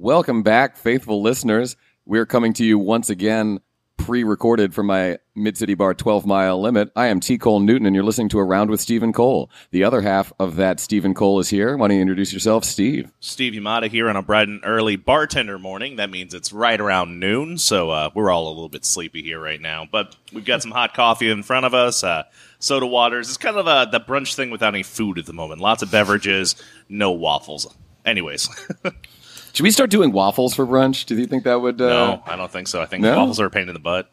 Welcome back, faithful listeners. We're coming to you once again, pre recorded from my Mid City Bar 12 mile limit. I am T. Cole Newton, and you're listening to Around with Stephen Cole. The other half of that Stephen Cole is here. Why don't you introduce yourself, Steve? Steve Yamada here on a bright and early bartender morning. That means it's right around noon, so uh, we're all a little bit sleepy here right now. But we've got some hot coffee in front of us, uh, soda waters. It's kind of a, the brunch thing without any food at the moment. Lots of beverages, no waffles. Anyways, Should we start doing waffles for brunch? Do you think that would? Uh, no, I don't think so. I think No? waffles are a pain in the butt.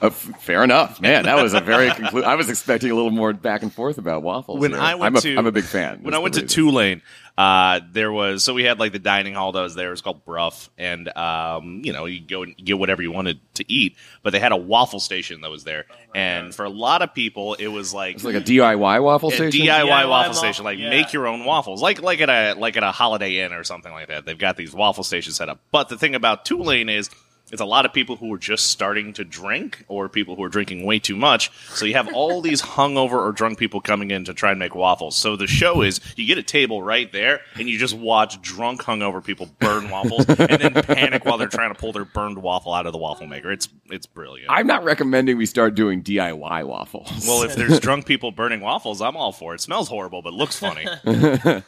Uh, fair enough, man. That was a very. Conclu- I was expecting a little more back and forth about waffles. when here. I went I'm a, to, I'm a big fan. When I went the to reason. Tulane, uh, there was so we had like the dining hall that was there. It was called Bruff, and um, you know you go and get whatever you wanted to eat. But they had a waffle station that was there, and for a lot of people, it was like It's like a DIY waffle a station. DIY, DIY waffle waffle, station, like yeah. make your own waffles, like like at a like at a Holiday Inn or something like that. They've got these waffle stations set up. But the thing about Tulane is, it's a lot of people who are just starting to drink, or people who are drinking way too much. So you have all these hungover or drunk people coming in to try and make waffles. So the show is you get a table right there, and you just watch drunk hungover people burn waffles, and then panic while they're trying to pull their burned waffle out of the waffle maker. It's it's brilliant. I'm not recommending we start doing DIY waffles. well, if there's drunk people burning waffles, I'm all for it. Smells horrible, but looks funny.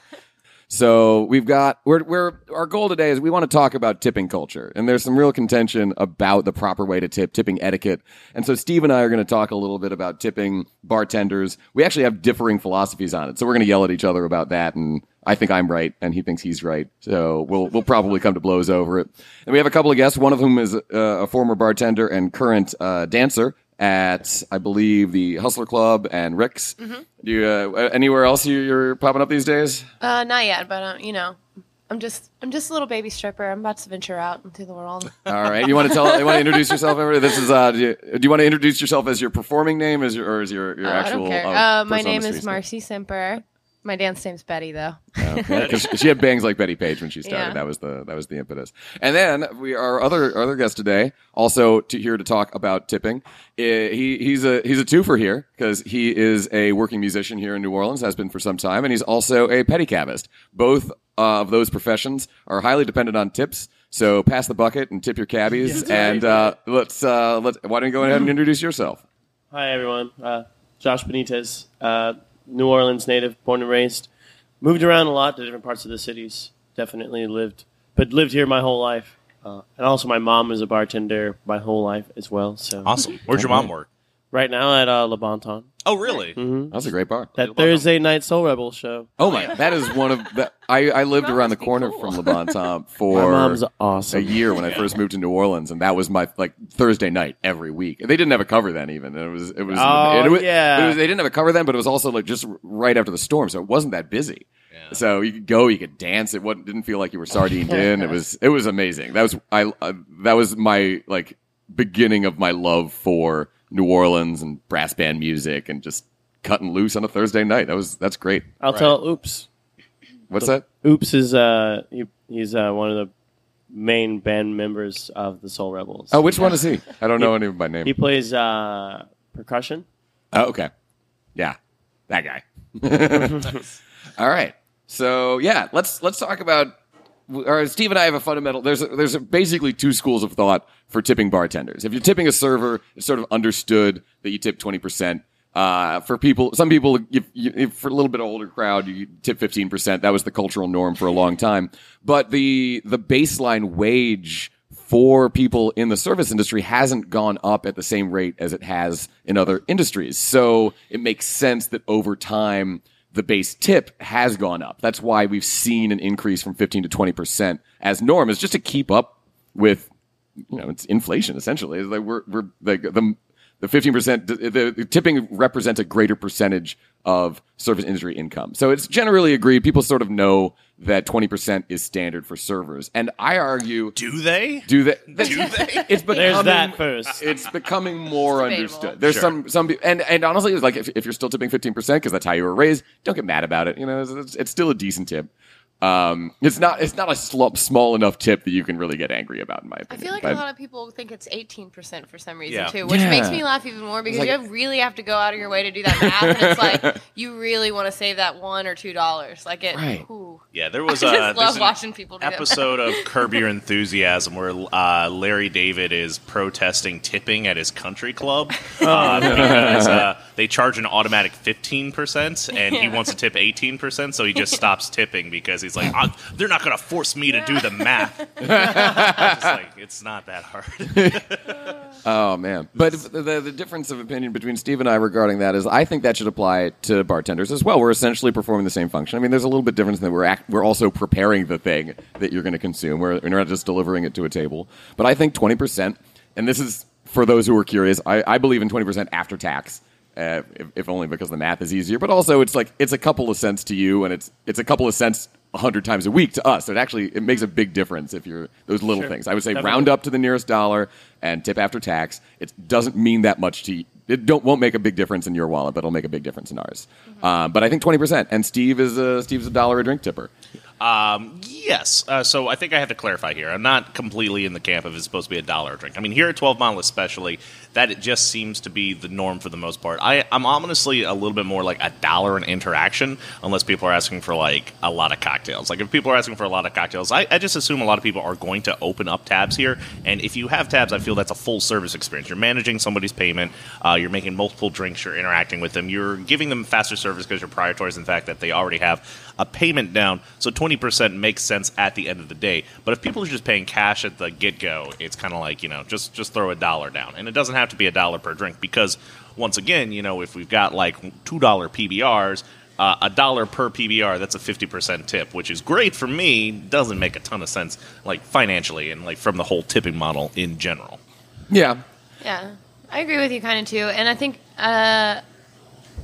So we've got we're we're our goal today is we want to talk about tipping culture, and there's some real contention about the proper way to tip, tipping etiquette. And so Steve and I are going to talk a little bit about tipping bartenders. We actually have differing philosophies on it, so we're going to yell at each other about that. And I think I'm right, and he thinks he's right. So we'll we'll probably come to blows over it. And we have a couple of guests, one of whom is uh, a former bartender and current uh, dancer at I believe the Hustler Club and Rick's. Mm-hmm. Do you uh, anywhere else you, you're popping up these days? Uh, not yet, but uh, you know, I'm just I'm just a little baby stripper. I'm about to venture out into the world. All right. You want to tell? You want to introduce yourself? Everybody? This is. Uh, do, you, do you want to introduce yourself as your performing name, as your, or as your your Uh, I actual? don't care. uh, Uh, my name is Marci Semper. My dance name's Betty, though. Okay, 'cause she had bangs like Bettie Page when she started. Yeah. That was the that was the impetus. And then we our other other guest today, also to here to talk about tipping. Eh, He he's a he's a twofer here because he is a working musician here in New Orleans, has been for some time, and he's also a pedicabist. Both of those professions are highly dependent on tips. So pass the bucket and tip your cabbies. and uh, let's uh, let's why don't you go ahead and introduce yourself? Hi, everyone. Uh, Josh Benitez, uh, New Orleans native, born and raised. Moved around a lot to different parts of the cities. Definitely lived, but lived here my whole life. Uh, and also, my mom was a bartender my whole life as well. So Awesome. Where'd your mom work? Right now at uh, Le Bon Temps, Oh, really? That's a great bar. that Thursday night Soul Rebel show. Oh my! That is one of the. I, I lived around the must be corner cool. from Le Bon Temps My for mom's a awesome. year when I first moved to New Orleans, and that was my like Thursday night every week. They didn't have a cover then, even. And it was it was. Oh, it was- yeah. it was- they didn't have a cover then, but it was also like just right after the storm, so it wasn't that busy. So you could go, you could dance. It wasn't, didn't feel like you were sardined in. It was it was amazing. That was I uh, that was my like beginning of my love for New Orleans and brass band music and just cutting loose on a Thursday night. That was that's great. I'll tell. Oops. What's that? Oops is uh he, he's uh, one of the main band members of the Soul Rebels. Oh, which one is he? I don't know any by name. He plays uh, percussion. Oh, okay. Yeah, that guy. All right. So yeah, let's let's talk about. Or Steve and I have a fundamental. There's there's basically two schools of thought for tipping bartenders. If you're tipping a server, it's sort of understood that you tip twenty percent. Uh, for people, some people, if, if for a little bit older crowd, you tip fifteen percent. That was the cultural norm for a long time. But the the baseline wage for people in the service industry hasn't gone up at the same rate as it has in other industries. So it makes sense that over time, the base tip has gone up. That's why we've seen an increase from 15 to 20% as norm is just to keep up with, you know, it's inflation essentially. It's like we're, we're like the, the 15%, the, the tipping represents a greater percentage of service industry income. So it's generally agreed. People sort of know that 20% is standard for servers. And I argue, Do they? do that. Do they? It's becoming, There's that first. It's becoming more It's understood. There's Sure. some some peo- and and honestly, it's like if, if you're still tipping 15 percent because that's how you were raised, don't get mad about it. You know, it's, it's, it's still a decent tip. Um, it's not it's not a sl- small enough tip that you can really get angry about, in my opinion. I feel like But- a lot of people think it's 18% for some reason Yeah. too, which Yeah. makes me laugh even more because like- you really have to go out of your way to do that math, and it's like you really want to save that one or two dollars. Like it, Right. Yeah, there I was just a love watching people do that. episode of Curb Your Enthusiasm where uh, Larry David is protesting tipping at his country club uh, because uh, they charge an automatic fifteen percent, and he wants to tip eighteen percent, so he just stops tipping because he's like, "Ah, they're not going to force me to do the math. Just like it's not that hard. Oh man! But the, the the difference of opinion between Steve and I regarding that is, I think that should apply to bartenders as well. We're essentially performing the same function. I mean, there's a little bit difference in that we're act, we're also preparing the thing that you're going to consume. We're, we're not just delivering it to a table. But I think twenty percent, and this is for those who are curious. I, I believe in twenty percent after tax. Uh, if, if only because the math is easier, but also it's like it's a couple of cents to you, and it's it's a couple of cents a hundred times a week to us. So it actually it makes a big difference if you're those little Sure. things. I would say Definitely. round up to the nearest dollar and tip after tax. It doesn't mean that much to you. It don't won't make a big difference in your wallet, but it'll make a big difference in ours. Um, but I think twenty percent. And Steve is a Steve's a dollar a drink tipper. Um, yes. Uh, so I think I have to clarify here. I'm not completely in the camp of it's supposed to be a dollar a drink. I mean, here at 12 Mile especially, that it just seems to be the norm for the most part. I, I'm honestly a little bit more like a dollar an interaction, unless people are asking for like a lot of cocktails. Like if people are asking for a lot of cocktails, I, I just assume a lot of people are going to open up tabs here. And if you have tabs, I feel that's a full service experience. You're managing somebody's payment, uh, you're making multiple drinks, you're interacting with them, you're giving them faster service because you're prioritizing the fact that they already have a payment down. So 20% makes sense at the end of the day. But if people are just paying cash at the get go, it's kind of like, you know, just, just throw a dollar down. And it doesn't have to be a dollar per drink because, once again, you know, if we've got like $2 PBRs, uh, a dollar per PBR, that's a 50% tip, which is great for me. Doesn't make a ton of sense, like financially and like from the whole tipping model in general. Yeah. Yeah, I agree with you kind of too, and I think uh,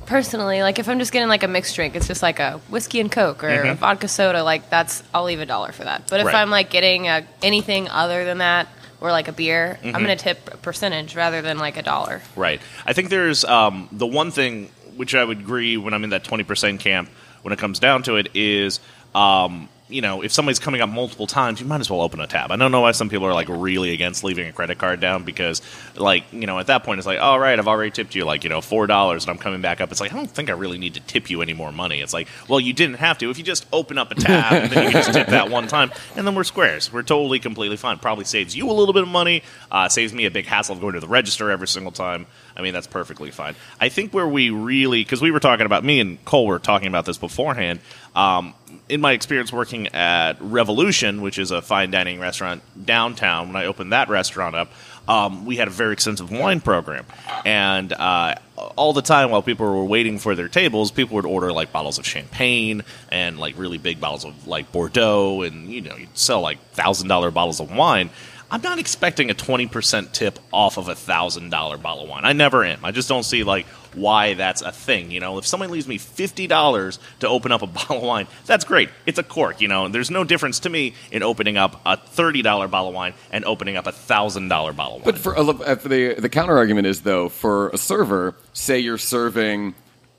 personally, like if I'm just getting like a mixed drink, it's just like a whiskey and coke or a vodka soda. Like that's I'll leave a dollar for that. But if Right. I'm like getting a, anything other than that or like a beer, I'm gonna tip a percentage rather than like a dollar. Right. I think there's um, the one thing which I would agree when I'm in that 20% camp when it comes down to it is, um, you know, if somebody's coming up multiple times, you might as well open a tab. I don't know why some people are like really against leaving a credit card down because, like, you know, at that point it's like, all right, I've already tipped you like, you know, four dollars, and I'm coming back up. It's like I don't think I really need to tip you any more money. It's like, well, you didn't have to if you just open up a tab and then you can just tip that one time, and then we're squares. We're totally completely fine. Probably saves you a little bit of money, uh, saves me a big hassle of going to the register every single time. I mean, that's perfectly fine. I think where we really, because we were talking about, me and Cole were talking about this beforehand. Um, in my experience working at Revolution, which is a fine dining restaurant downtown, when I opened that restaurant up, um, we had a very extensive wine program. And uh, all the time while people were waiting for their tables, people would order like bottles of champagne and like really big bottles of like Bordeaux, and you know, you'd sell like thousand dollar bottles of wine. I'm not expecting a 20% tip off of a $1,000 bottle of wine. I never am. I just don't see like why that's a thing, you know. If somebody leaves me $50 to open up a bottle of wine, that's great. It's a cork, you know. There's no difference to me in opening up a $30 bottle of wine and opening up a $1,000 bottle of wine. But for, uh, for the the counter argument is though for a server, say you're serving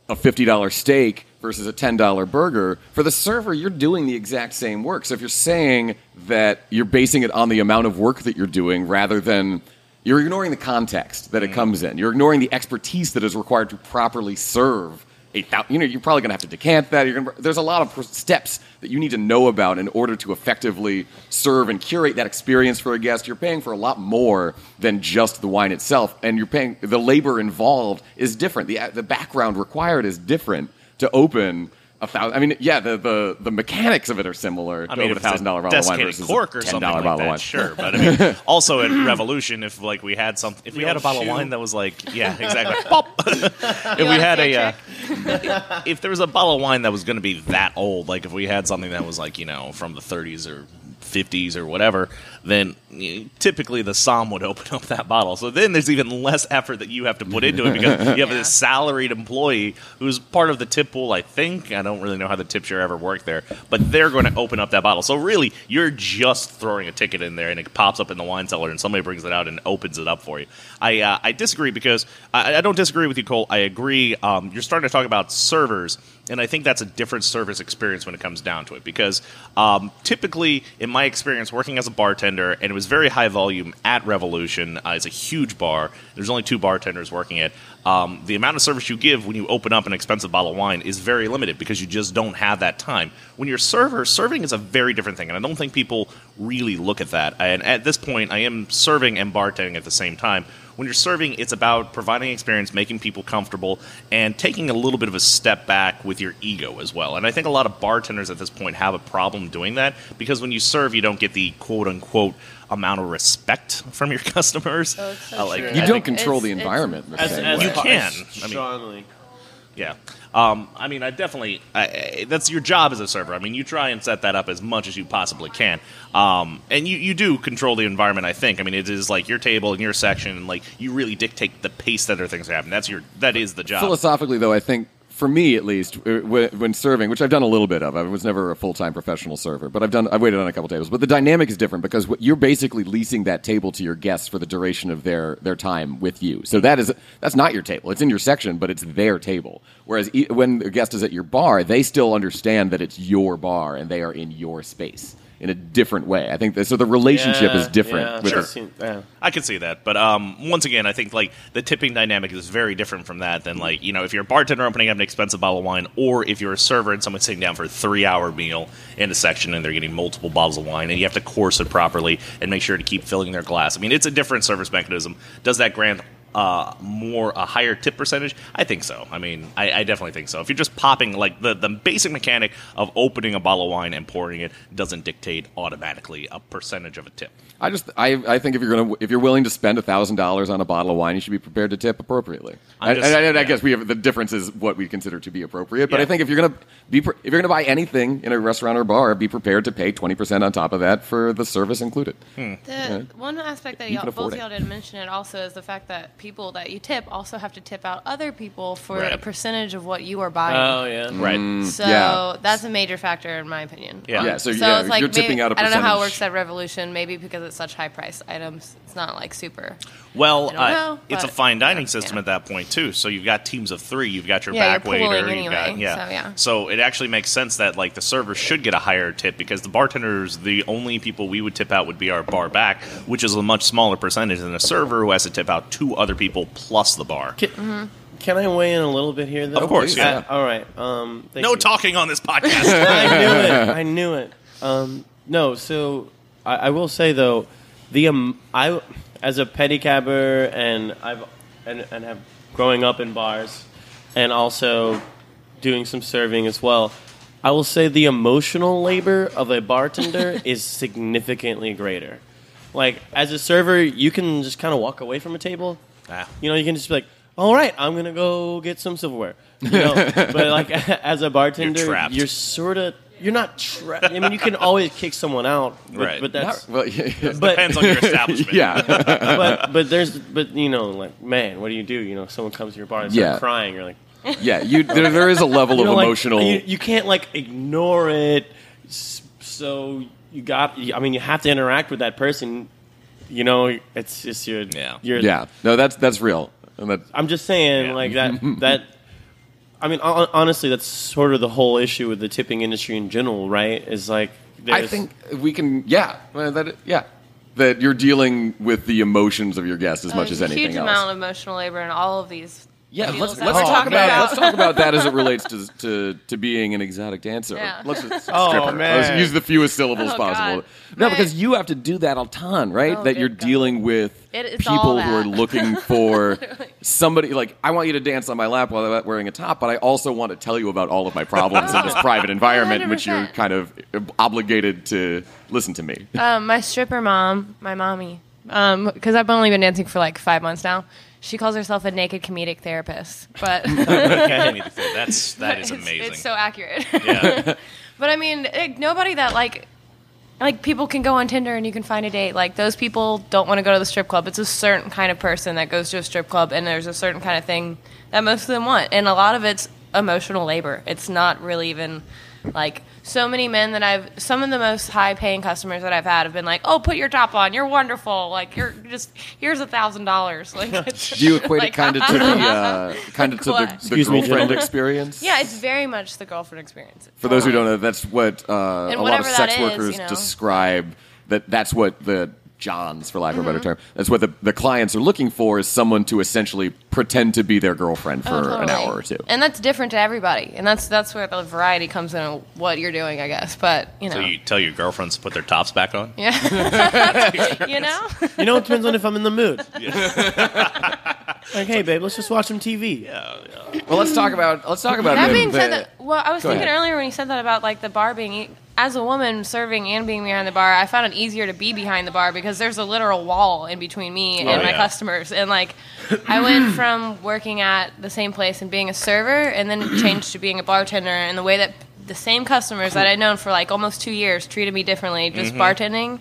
a fifty dollar steak versus a ten dollar burger. For the server, you're doing the exact same work. So if you're saying that you're basing it on the amount of work that you're doing rather than you're ignoring the context that it mm. comes in. You're ignoring the expertise that is required to properly serve a thou- you know you're probably going to have to decant that. You're gonna, there's a lot of steps that you need to know about in order to effectively serve and curate that experience for a guest. You're paying for a lot more than just the wine itself, and you're paying the labor involved is different. the The background required is different to open. A thousand. I mean, yeah, the, the, the mechanics of it are similar. I to mean, a thousand dollar bottle of wine versus cork a or ten something like bottle that, of wine. sure. But I mean, also at Revolution, if like we had some, if we had a old bottle of wine that was like, yeah, exactly, pop. if we had a, uh, if there was a bottle of wine that was going to be that old, like if we had something that was like you know from the 30s or 50s or whatever, then typically the Somm would open up that bottle. So then there's even less effort that you have to put into it because you have Yeah. this salaried employee who's part of the tip pool. I think I don't really know how the tip share ever worked there, but they're going to open up that bottle. So really, you're just throwing a ticket in there, and it pops up in the wine cellar, and somebody brings it out and opens it up for you. I uh, I disagree because I, I don't disagree with you, Cole. I agree. Um, you're starting to talk about servers and I think that's a different service experience when it comes down to it. Because um, typically, in my experience working as a bartender, and it was very high volume at Revolution, uh, it's a huge bar. There's only two bartenders working it. Um, the amount of service you give when you open up an expensive bottle of wine is very limited because you just don't have that time. When you're a server, serving is a very different thing, and I don't think people really look at that. And at this point, I am serving and bartending at the same time when you're serving, it's about providing experience, making people comfortable, and taking a little bit of a step back with your ego as well. And I think a lot of bartenders at this point have a problem doing that because when you serve, you don't get the quote unquote amount of respect from your customers. Oh, so Uh, like. You I don't think- control the environment. the As, same as way. You can. I mean- strongly. Yeah. Um, I mean, I definitely. I, that's your job as a server. I mean, you try and set that up as much as you possibly can. Um, and you, you do control the environment, I think. I mean, it is like your table and your section, and like you really dictate the pace that other things happen. That's your. That is the job. Philosophically, though, I think for me at least, uh, when, serving, which I've done a little bit of, I was never a full time professional server, but I've done, I've waited on a couple tables. But the dynamic is different because you're basically leasing that table to your guests for the duration of their their time with you. So that is that's not your table. It's in your section, but it's their table. Whereas when a guest is at your bar, they still understand that it's your bar and they are in your space in a different way. I think that, so. The relationship Yeah, is different. yeah, with sure. it. Yeah. I could see that, but um, once again, I think like the tipping dynamic is very different from that than like you know if you're a bartender opening up an expensive bottle of wine, or if you're a server and someone's sitting down for a three-hour meal in a section and they're getting multiple bottles of wine, and you have to course it properly and make sure to keep filling their glass. I mean, it's a different service mechanism. Does that grant uh, more a higher tip percentage? I think so. I mean, I, I definitely think so. If you're just popping like the the basic mechanic of opening a bottle of wine and pouring it doesn't dictate automatically a percentage of a tip. I just I, I think if you're gonna if you're willing to spend thousand dollars on a bottle of wine, you should be prepared to tip appropriately. I'm And- and, and I guess we have the difference is what we consider to be appropriate. But Yeah. I think if you're gonna be if you're gonna buy anything in a restaurant or bar, be prepared to pay twenty percent on top of that for the service included. The one aspect that You y'all, both y'all didn't mention it also is the fact that people that you tip also have to tip out other people for Right. a percentage of what you are buying. Oh yeah. Right. So Yeah. that's a major factor in my opinion. Yeah. Yeah, so, So yeah, it's like you're maybe- tipping out a I don't know how it works at Revolution. Maybe because it's such high price items, it's not like super. Well, I don't uh, know, it's a fine dining system yeah. at that point too. So you've got teams of three. You've got your Yeah, back you're waiter. pooling You've got anyway, yeah. so, yeah. So it actually makes sense that like the server should get a higher tip because the bartenders, the only people we would tip out would be our bar back, which is a much smaller percentage than a server who has to tip out two other people plus the bar. Can, Mm-hmm. can I weigh in a little bit here, though? Of course, yeah. Uh, all right. Um, thank No you. talking on this podcast. I knew it. I knew it. Um, no, so I, I will say though, the um, I as a pedicabber and I've and, and have growing up in bars, and also doing some serving as well. I will say the emotional labor of a bartender is significantly greater. Like as a server, you can just kind of walk away from a table. Ah. You know, you can just be like, "All right, I'm gonna go get some silverware." You know, but like as a bartender, You're you're sort of you're not trapped. I mean, you can always kick someone out, but, Right. but that's Not- well, yeah, yeah. but Depends on your establishment. yeah. but but there's but you know like man, what do you do? You know, someone comes to your bar and starts Yeah. crying. You're like, yeah, you there, there is a level you of know, like, emotional. you, you can't like ignore it. So you got. I mean, you have to interact with that person. You know, it's just your Yeah. your yeah, no, that's that's real. And that, I'm just saying, Yeah. like that. that I mean, honestly, that's sort of the whole issue with the tipping industry in general, right? Is like, I think we can. Yeah, that yeah, that you're dealing with the emotions of your guests as uh, much as anything huge else. amount of emotional labor in all of these. Yeah, let's, let's talk talking about, let's talk about that as it relates to to, to being an exotic dancer. Yeah. Let's just Oh, stripper. Let's use the fewest syllables Oh, possible. God. No, Right. because you have to do that a ton, right? Oh, that you're God. dealing with It- people who are looking for somebody. Like, I want you to dance on my lap while I'm wearing a top, but I also want to tell you about all of my problems in this private environment in which you're kind of obligated to listen to me. Um, my stripper mom, my mommy, because I've only been dancing for like five months now. She calls herself a naked comedic therapist, but need That's that is it's, amazing. It's so accurate. yeah. But I mean, like, nobody that like like people can go on Tinder and you can find a date. Like those people don't want to go to the strip club. It's a certain kind of person that goes to a strip club, and there's a certain kind of thing that most of them want, and a lot of it's emotional labor. It's not really even Like so many men that I've, some of the most high paying customers that I've had have been like, "Oh, put your top on. You're wonderful. Like you're just here's a thousand dollars." Like, Do you equate it kind of to the uh, kind of to the, the Excuse me, girlfriend experience? yeah, it's very much the girlfriend experience. For those who don't know, that's what uh, a lot of sex that is, workers you know. describe. That that's what the Johns, for lack of a Mm-hmm. better term, that's what the, the clients are looking for is someone to essentially pretend to be their girlfriend for Oh, an hour or two. And that's different to everybody. And that's that's where the variety comes in on what you're doing, I guess. But, you know. So you tell your girlfriends to put their tops back on. yeah. you know? You know, it depends on if I'm in the mood. like, hey, babe, let's just watch some TV. Yeah. Well, let's talk about let's talk about That being said, that, well, I was Go thinking ahead. earlier when you said that about like the bar being, as a woman serving and being behind the bar, I found it easier to be behind the bar because there's a literal wall in between me and Oh, my yeah. customers. And like, I went from working at the same place and being a server, and then changed to being a bartender. And the way that the same customers that I'd known for like almost two years treated me differently, just Mm-hmm. bartending,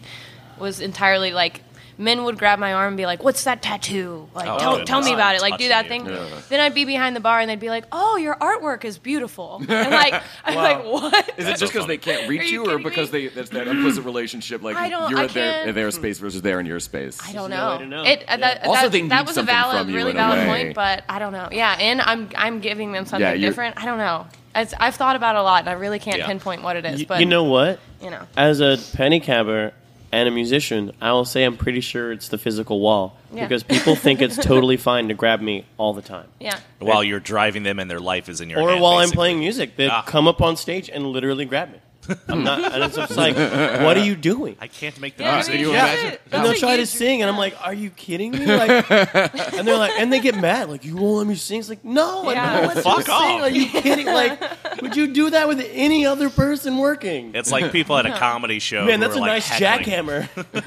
was entirely like. Men would grab my arm and be like, "What's that tattoo? Like, Oh, tell, tell me about it. Like, do that you. thing." Then I'd be behind the bar and they'd be like, "Oh, your artwork is beautiful." And like, I'm like, "What?" Is it just because they can't reach Are you you, or because me? they that's that implicit relationship? Like I don't- you're I at their, can't- at their space versus they're in your space. I don't no know. way to know. It uh, that, Also, that, they need that was a something valid, from you really in a valid way. point, but I don't know. Yeah, and I'm I'm giving them something Yeah, different. I don't know. It's, I've thought about it a lot, and I really can't Yeah. pinpoint what it is. But you know what? you know, As a pedicabber and a musician, I will say I'm pretty sure it's the physical wall Yeah. because people think it's totally fine to grab me all the time. yeah. While you're driving them and their life is in your Or hand, while I'm playing music, they Ah. come up on stage and literally grab me. I'm not, and it's just like, what are you doing? I can't make the Yeah, music. I you that's imagine? And they'll try to sing, and I'm like, "Are you kidding me?" Like, and they're like, and they get mad, like, "You won't let me sing." It's like, "No, I Yeah. don't let Fuck you sing." off. Are you kidding? Like, would you do that with any other person working? It's like people at a comedy show. Man, who that's are a like nice heckling. jackhammer.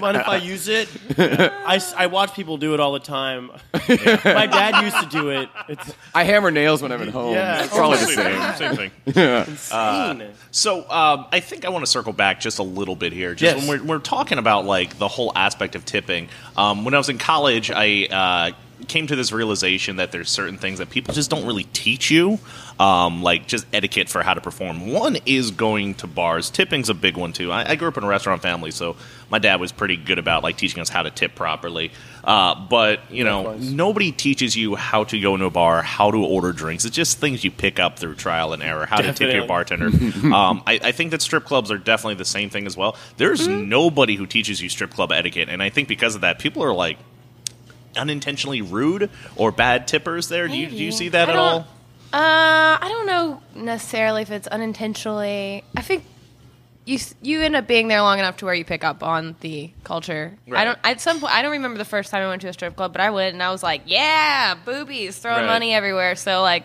Mind if I use it? I, s- I watch people do it all the time. My dad used to do it. It's I hammer nails when I'm at home. Yeah. it's probably the Same same. thing. Same thing. insane. So um, I think I want to circle back just a little bit here. Just Yes. when we're, we're talking about like the whole aspect of tipping. Um, when I was in college, I uh, came to this realization that there's certain things that people just don't really teach you, um, like just etiquette for how to perform. One is going to bars. Tipping's a big one too. I, I grew up in a restaurant family, so my dad was pretty good about like teaching us how to tip properly. Uh, but you know, Likewise. nobody teaches you how to go into a bar, how to order drinks. It's just things you pick up through trial and error. How to tip your bartender. um, I, I think that strip clubs are definitely the same thing as well. There's Mm-hmm. nobody who teaches you strip club etiquette, and I think because of that, people are like unintentionally rude or bad tippers. There, do you, do you see that I at don't- all? Uh, I don't know necessarily if it's unintentionally. I think you s- you end up being there long enough to where you pick up on the culture. Right. I don't. At some point, I don't remember the first time I went to a strip club, but I went and I was like, "Yeah, boobies, throwing Right. money everywhere." So like,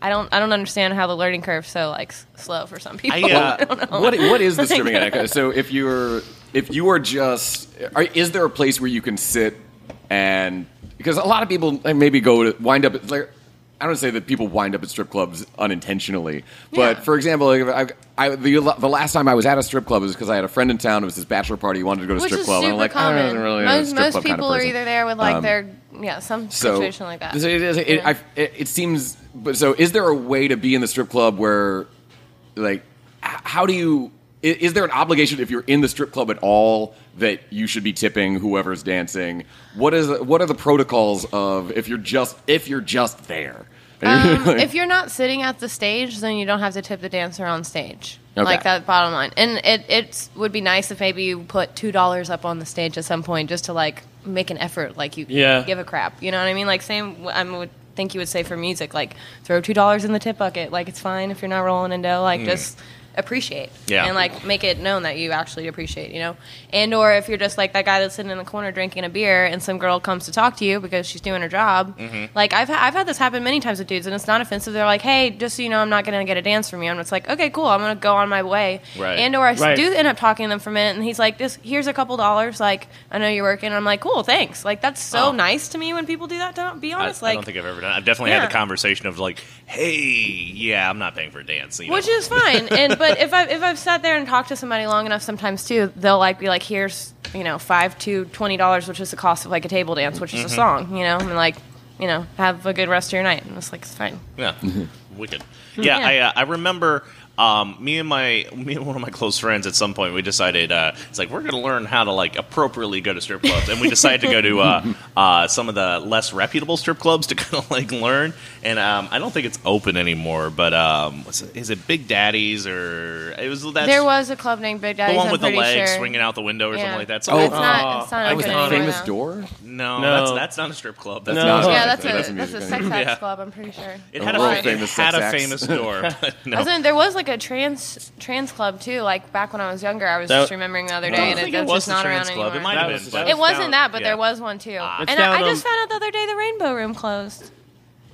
I don't. I don't understand how the learning curve's so like s- slow for some people. I, uh, don't know. What what is the stripping etiquette? So if you're if you are just are, is there a place where you can sit and because a lot of people like, maybe go to wind up at like I don't say that people wind up at strip clubs unintentionally, but Yeah. for example, like I, I the the last time I was at a strip club was because I had a friend in town. It was his bachelor party. He wanted to go to a Which strip is club. super and I'm like, common. I don't really most most people kind of are either there with like Um, their yeah some so situation like that. so it, it. I, it, it seems, but so is there a way to be in the strip club where, like, h- how do you? I- Is there an obligation if you're in the strip club at all that you should be tipping whoever's dancing? What is what are the protocols of if you're just if you're just there? Um, if you're not sitting at the stage, then you don't have to tip the dancer on stage. Okay. Like that bottom line. And it it would be nice if maybe you put two dollars up on the stage at some point just to like make an effort, like you Yeah. give a crap. You know what I mean? Like same I would think you would say for music, like throw two dollars in the tip bucket. Like it's fine if you're not rolling in dough. Like just appreciate Yeah. and like make it known that you actually appreciate you know and or if you're just like that guy that's sitting in the corner drinking a beer and some girl comes to talk to you because she's doing her job Mm-hmm. like I've, I've had this happen many times with dudes and it's not offensive they're like hey just so you know i'm not gonna get a dance from you and it's like okay cool i'm gonna go on my way Right. and or i Right. do end up talking to them for a minute and he's like this here's a couple dollars like i know you're working i'm like cool thanks like that's so Oh. nice to me when people do that to be I, honest I like don't think I've ever done. I've definitely had the conversation of like, "Hey, yeah, I'm not paying for a dance." you know? Which is fine, and but if I if I've sat there and talked to somebody long enough, sometimes too, they'll like be like, "Here's you know five to twenty dollars, which is the cost of like a table dance, which is Mm-hmm. a song, you know," and like, you know, have a good rest of your night, and it's like it's fine. Yeah. Wicked. Yeah, Yeah. I uh, I remember um, me and my me and one of my close friends at some point we decided uh, it's like we're going to learn how to like appropriately go to strip clubs, and we decided to go to uh, uh, some of the less reputable strip clubs to kind of like learn. And um, I don't think it's open anymore, but um, what's it, is it Big Daddy's or it was that's There was a club named Big Daddy's the Daddy's. one I'm with the pretty legs sure. swinging out the window or Yeah. something like that. Oh, So it's not. It's not I was the famous now. door. no, No. that's that's not a strip club. That's No. not a Yeah, strip that's club. That's a a that's a sex venue. acts Yeah. club. I'm pretty sure. It A had a, famous had a famous door. no. Wasn't there was like a trans trans club too? Like back when I was younger, I was That- just remembering the other day, and it, think it that's was just not around club. anymore. It might That have was- been. that but- It wasn't down- that, but yeah. there was one too. Ah. It's and I, I just on- found out the other day the Rainbow Room closed. Is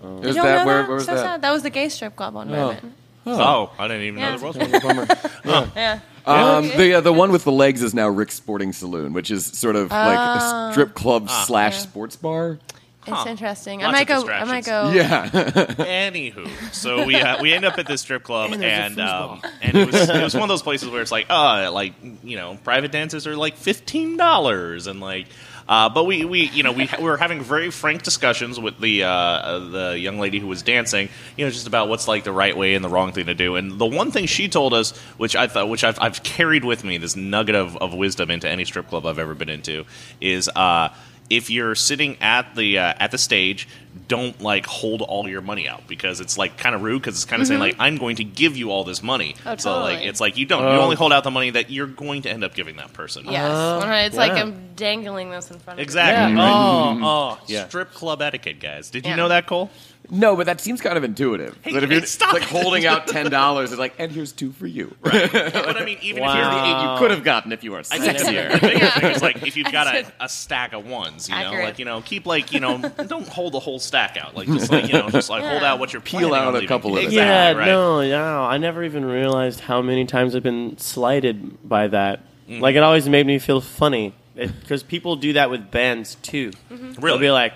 you don't that know where, that? where was so that? sad. That was the gay strip club on Bourbon. Oh, I didn't even Yeah. know there was one. Yeah. Um, the uh, the one with the legs is now Rick's Sporting Saloon, which is sort of like a Oh. strip club Ah. slash Yeah. sports bar. It's Huh. interesting. I might of go. I might go. Yeah, Anywho, so we uh, we end up at this strip club, And and um, and it was it was one of those places where it's like, uh, like you know, private dances are like fifteen dollars, and like. Uh, but we, we you know we, we were having very frank discussions with the uh, uh, the young lady who was dancing you know just about what's like the right way and the wrong thing to do and the one thing she told us which I thought which I've, I've carried with me this nugget of, of wisdom into any strip club I've ever been into is uh, if you're sitting at the uh, at the stage, don't like hold all your money out because it's like kind of rude because it's kind of saying like I'm going to give you all this money. Mm-hmm. Oh, So like it's like you don't you Oh. only hold out the money that you're going to end up giving that person. Yes. Uh, it's like. I'm dangling this in front of you. Exactly. Yeah. right. Oh, oh, yeah. Strip club etiquette, guys. Did you Yeah. know that, Cole? No, but that seems kind of intuitive. Hey, that if you're stop like it. holding out ten dollars, it's like, and here's two for you. Right. But I mean, even Wow. if Here's you're the eight you could have gotten if you were I sexier. the bigger thing is like if you've got a, a stack of ones, you know, Accurate. like you know, keep like you know, don't hold the whole stack out, like just like you know, just like hold out what you're Peel out a couple of exactly, yeah, right. no, yeah. I never even realized how many times I've been slighted by that. Mm. Like it always made me feel funny because people do that with bands too. Really? They'll be like,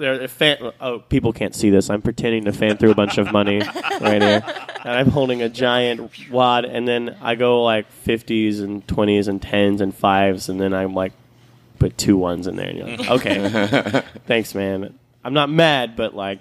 they're, they're fan- oh, people can't see this. I'm pretending to fan through a bunch of money right here, and I'm holding a giant wad, and then I go like fifties and twenties and tens and fives, and then I'm like, put two ones in there, and you're like, okay, thanks, man. I'm not mad, but like,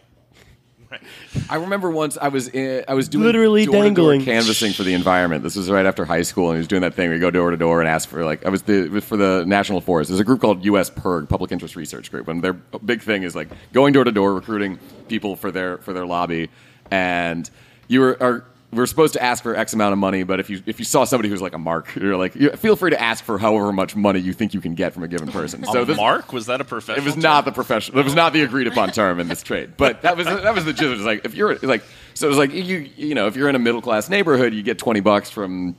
I remember once I was in, I was doing Literally dangling. canvassing for the environment. This was right after high school, and he was doing that thing where you go door to door and ask for like I was the it was for the National Forest. There's a group called U.S. PIRG, Public Interest Research Group, and their big thing is like going door to door recruiting people for their for their lobby, and you were are. We're supposed to ask for X amount of money, but if you if you saw somebody who's like a mark, you're like, you, feel free to ask for however much money you think you can get from a given person. So this, Mark was that a professional? it was not the professional. It was not the agreed upon term in this trade. But that was that was the gist. It was like if you're like so it was like you you know if you're in a middle class neighborhood, you get twenty bucks from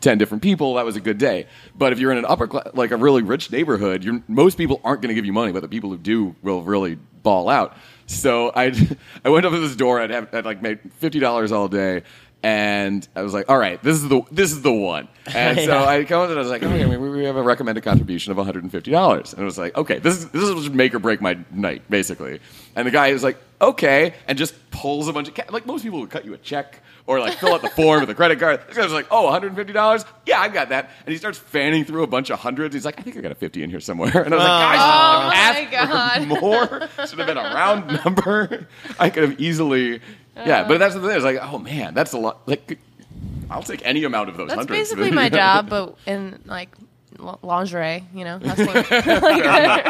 ten different people. That was a good day. But if you're in an upper class, like a really rich neighborhood, you're, most people aren't going to give you money, but the people who do will really ball out. So I I went up to this door. I'd have I'd like made fifty dollars all day. And I was like, "All right, this is the this is the one." And so I come in and I was like, "Okay, we, we have a recommended contribution of one hundred and fifty dollars." And it was like, "Okay, this is this is make or break my night, basically." And the guy is like, "Okay," and just pulls a bunch of ca- like most people would cut you a check or like fill out the form with a credit card. This guy was like, "Oh, one hundred and fifty dollars? Yeah, I got that." And he starts fanning through a bunch of hundreds. He's like, "I think I got a fifty in here somewhere." And I was like, Oh, "Guys, my ask for more. Should have been a round number. I could have easily." Yeah, but uh, that's the thing. It's like, oh man, that's a lot. Like, I'll take any amount of those That's hundreds. basically my job, but in like l- lingerie, you know. hustling. Like,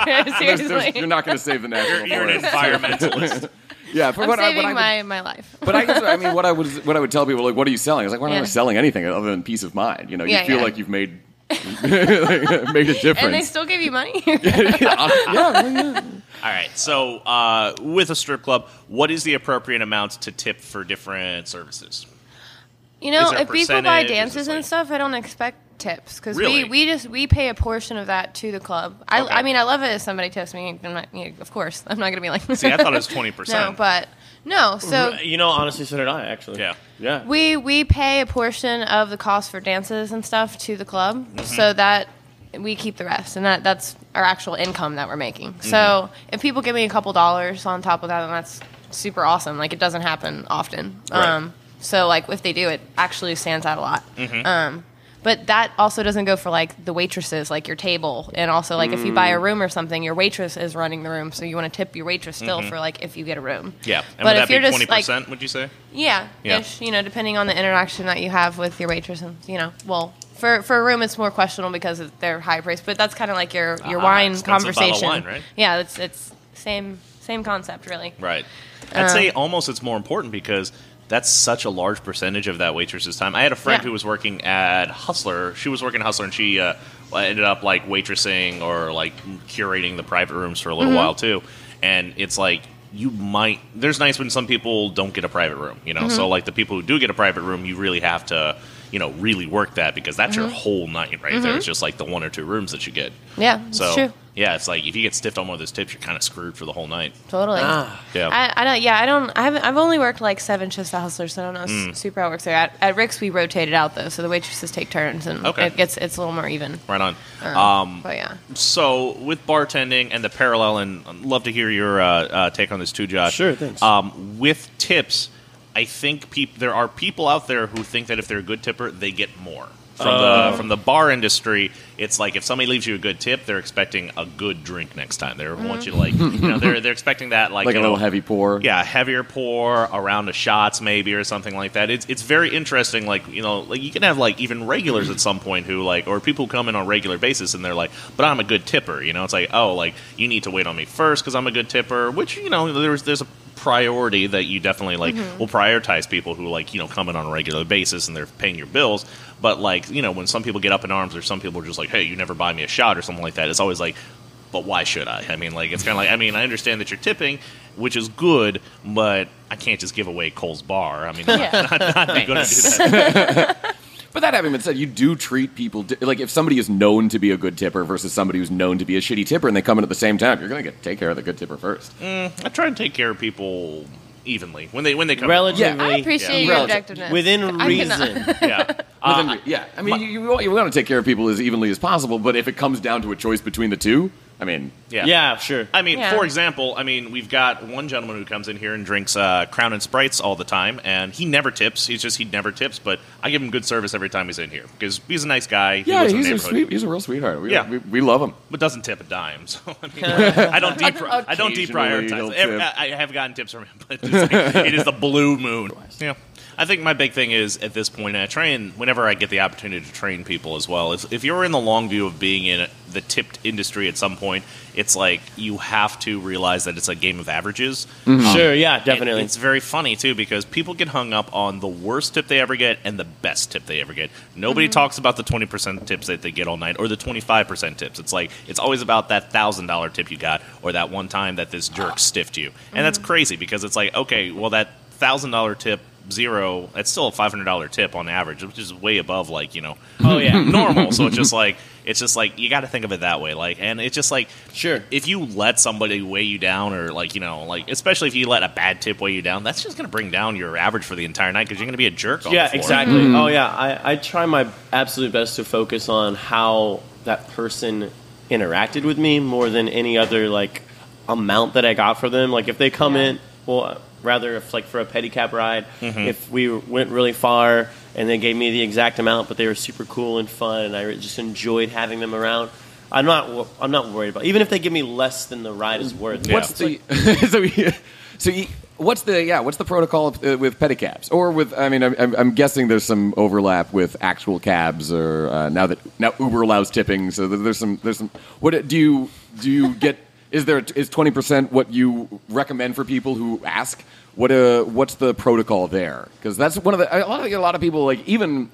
There's- there's- seriously, you're not going to save the national You're an environmentalist. Yeah, for I'm what I, saving what I would- my, my life. But I, guess, I mean, what I would what I would tell people like, what are you selling? I was like, we're Yeah. not selling anything other than peace of mind. You know, you Yeah, feel yeah. like you've made made a difference. and they still give you money. yeah, well, yeah. All right. So, uh, with a strip club, what is the appropriate amount to tip for different services? You know, Is there a if people buy percentage? Is dances this and like- stuff, I don't expect tips because Really? we, we just we pay a portion of that to the club. I, Okay. I mean, I love it if somebody tips me. I'm not, you know, of course, I'm not going to be like. See, I thought it was twenty no, percent. but no. So you know, honestly, so did I actually. Yeah. yeah. we we pay a portion of the cost for dances and stuff to the club, Mm-hmm. so that we keep the rest, and that that's our actual income that we're making. Mm-hmm. So if people give me a couple dollars on top of that, then that's super awesome. Like it doesn't happen often. Right. Um, so like if they do, it actually stands out a lot. Mm-hmm. Um, But that also doesn't go for like the waitresses, like your table, and also like if you buy a Mm. room or something, your waitress is running the room, so you want to tip your waitress still for like if you get a room. Mm-hmm. Yeah, and but would if that you're be just twenty like percent? Would you say? yeah, Yeah. ish, you know, depending on the interaction that you have with your waitress, and you know, well, for for a room, it's more questionable because of- they're high priced. But that's kind of like your your Ah, wine expensive bottle of conversation. wine, right? Yeah, it's it's same same concept, really. Right. I'd say almost it's more important because that's such a large percentage of that waitress's time. I had a friend Yeah. who was working at Hustler. She was working at Hustler, and she uh, ended up like waitressing or like curating the private rooms for a little while too. And it's like you might. There's nights when some people don't get a private room, you know. So like the people who do get a private room, you really have to. You know, really work that because that's your whole night right there. It's just like the one or two rooms that you get. Yeah, it's So true. yeah, it's like if you get stiffed on one of those tips, you're kind of screwed for the whole night. Totally. Ah. Yeah. I, I don't. Yeah, I don't. I haven't. I've only worked like seven shifts at Hustler, so I don't know Mm. super how it works there. At, at Rick's, we rotated out though, so the waitresses take turns, and Okay. it gets it's a little more even. Right on. Um, Um, but yeah, so with bartending and the parallel, and I'd love to hear your uh, uh, take on this too, Josh. Sure, thanks. Um, with tips, I think peop- there are people out there who think that if they're a good tipper, they get more. From Oh. the from the bar industry, it's like if somebody leaves you a good tip, they're expecting a good drink next time. They want you to like, you know, they're they're expecting that like, like a know, little heavy pour. yeah, heavier pour, a round of shots maybe or something like that. It's it's very interesting. Like you know, like you can have like even regulars at some point who like or people who come in on a regular basis and they're like, but I'm a good tipper. You know, it's like oh, like you need to wait on me first because I'm a good tipper. Which you know, there's there's a priority that you definitely like mm-hmm. will prioritize people who like you know come in on a regular basis and they're paying your bills. But like you know, when some people get up in arms or some people are just like, hey, you never buy me a shot or something like that, it's always like but why should I? I mean, like, it's kind of like, I mean, I understand that you're tipping, which is good, but I can't just give away Cole's bar. I mean, I'm Yeah. not, not, not going to do that. But that having been said, you do treat people di- like if somebody is known to be a good tipper versus somebody who's known to be a shitty tipper, and they come in at the same time, you're going to get take care of the good tipper first. I try and take care of people evenly when they when they come. in. Relatively. I appreciate your Relative. objectiveness Within I cannot- reason. Yeah. Within Uh, re- yeah, I mean, you, you, want, you want to take care of people as evenly as possible, but if it comes down to a choice between the two, I mean, yeah. yeah, sure. I mean, Yeah. for example, I mean, we've got one gentleman who comes in here and drinks uh, Crown and Sprites all the time, and he never tips. He's just he never tips, but I give him good service every time he's in here because he's a nice guy. Yeah, lives in the he's a sweet, he's a real sweetheart. We, Yeah. we, we love him. but doesn't tip a dime. So I mean, I don't de- I don't Occasionally he'll deprioritize. I I have gotten tips from him, but it's like, it is the blue moon. Yeah, I think my big thing is at this point, and I train whenever I get the opportunity to train people as well, is if you're in the long view of being in the tipped industry at some point, it's like you have to realize that it's a game of averages. Mm-hmm. Um, sure, yeah, definitely. It's very funny too because people get hung up on the worst tip they ever get and the best tip they ever get. Nobody mm-hmm. talks about the twenty percent tips that they get all night or the twenty five percent tips. It's like it's always about that thousand dollar tip you got or that one time that this jerk ah. stiffed you, and mm-hmm. that's crazy because it's like okay, well that thousand dollar tip zero that's still a five hundred dollar tip on average, which is way above like you know oh, yeah. normal. so it's just like it's just like you got to think of it that way. Like, and it's just like Sure. if you let somebody weigh you down, or like you know, like especially if you let a bad tip weigh you down, that's just going to bring down your average for the entire night because you're going to be a jerk. On Yeah, the floor. exactly. Mm-hmm. Oh, yeah. I, I try my absolute best to focus on how that person interacted with me more than any other like amount that I got for them. Like if they come Yeah. in, well, rather if like for a pedicab ride, Mm-hmm. if we went really far and they gave me the exact amount, but they were super cool and fun, and I just enjoyed having them around. I'm not. I'm not worried about. Even if they give me less than the ride is worth. Yeah. What's the so you- so you, what's the yeah what's the protocol uh, with pedicabs or with I mean I'm, I'm- I'm guessing there's some overlap with actual cabs or uh, now that now Uber allows tipping so there's some there's some what do you do you get is there is 20 percent what you recommend for people who ask what uh what's the protocol there because that's one of the a lot of a lot of people like even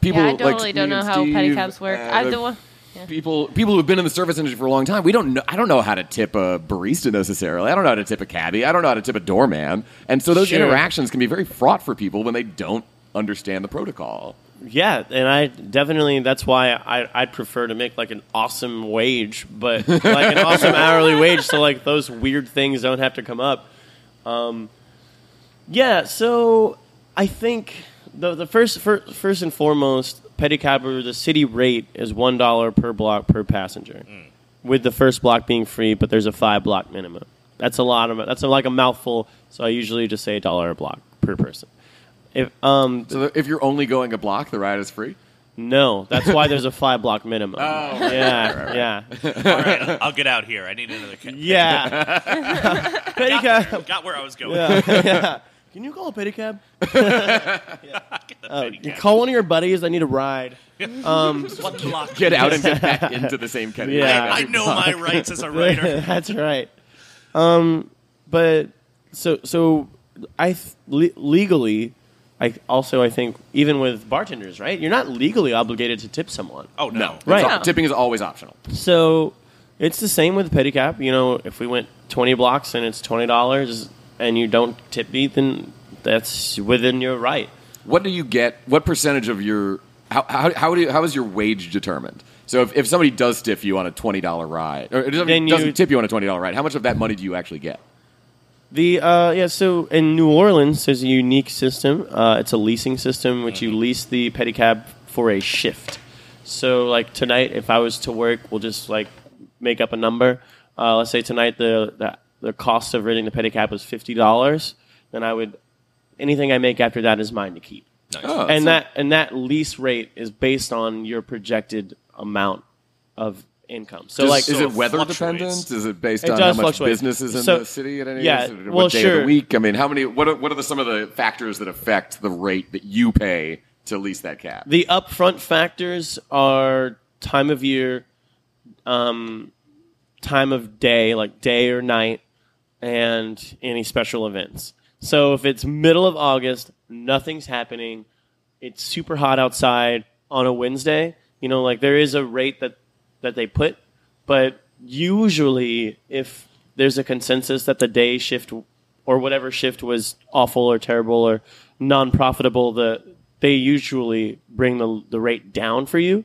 people Yeah, I like totally don't know how Steve, pedicabs work. uh, I the- don't. Yeah. people people who've been in the service industry for a long time we don't know i don't know how to tip a barista necessarily i don't know how to tip a cabbie i don't know how to tip a doorman and so those Sure. interactions can be very fraught for people when they don't understand the protocol Yeah, and I definitely that's why I I'd prefer to make like an awesome wage, but like an awesome hourly wage, so like those weird things don't have to come up. Um, yeah, so I think the the first first, first and foremost, pedicab the city rate is one dollar per block per passenger, with the first block being free, but there's a five block minimum. That's a lot of that's like a mouthful. So I usually just say a dollar a block per person. If um so if you're only going a block the ride is free No, that's why there's a five block minimum. Oh, yeah, yeah, All right, I'll get out here. I need another. Ca- yeah. pedicab. got where I was going. Yeah, yeah. Can you call a pedicab? Get the Uh, pedicab. call one of your buddies. I need a ride. Um, One block. Get out and get back into the same kind of Yeah. I know my rights as a writer. That's right. Um, but so so I th- le- legally, I also I think even with bartenders, right? You're not legally obligated to tip someone. Oh no. No, Right. It's No. Tipping is always optional. So it's the same with pedicab. You know, if we went 20 blocks and it's twenty dollars, and you don't tip me, then that's within your right. What do you get? What percentage of your how how how, do you, how is your wage determined? So if, if somebody does stiff you on a twenty dollar ride, or doesn't, you- doesn't tip you on a twenty dollar ride, how much of that money do you actually get? The uh, yeah, so in New Orleans, there's a unique system. Uh, it's a leasing system, which you lease the pedicab for a shift. So like tonight, if I was to work, we'll just like make up a number. Uh, let's say tonight the, the the cost of renting the pedicab was fifty dollars. Then I would anything I make after that is mine to keep. Nice. Oh, and so- that and that lease rate is based on your projected amount of income. So Does- like is so it weather fluctuates. dependent? Is it based It on does how much fluctuate. business is in So- the city at any yeah, is it what well, day of sure. the week? I mean, how many? What are, what are the, some of the factors that affect the rate that you pay to lease that cab? The upfront factors are time of year, um, time of day, like day or night, and any special events. So if it's middle of August, nothing's happening, it's super hot outside on a Wednesday, you know, like there is a rate that, that they put, but usually if there's a consensus that the day shift or whatever shift was awful or terrible or non-profitable, the they usually bring the the rate down for you.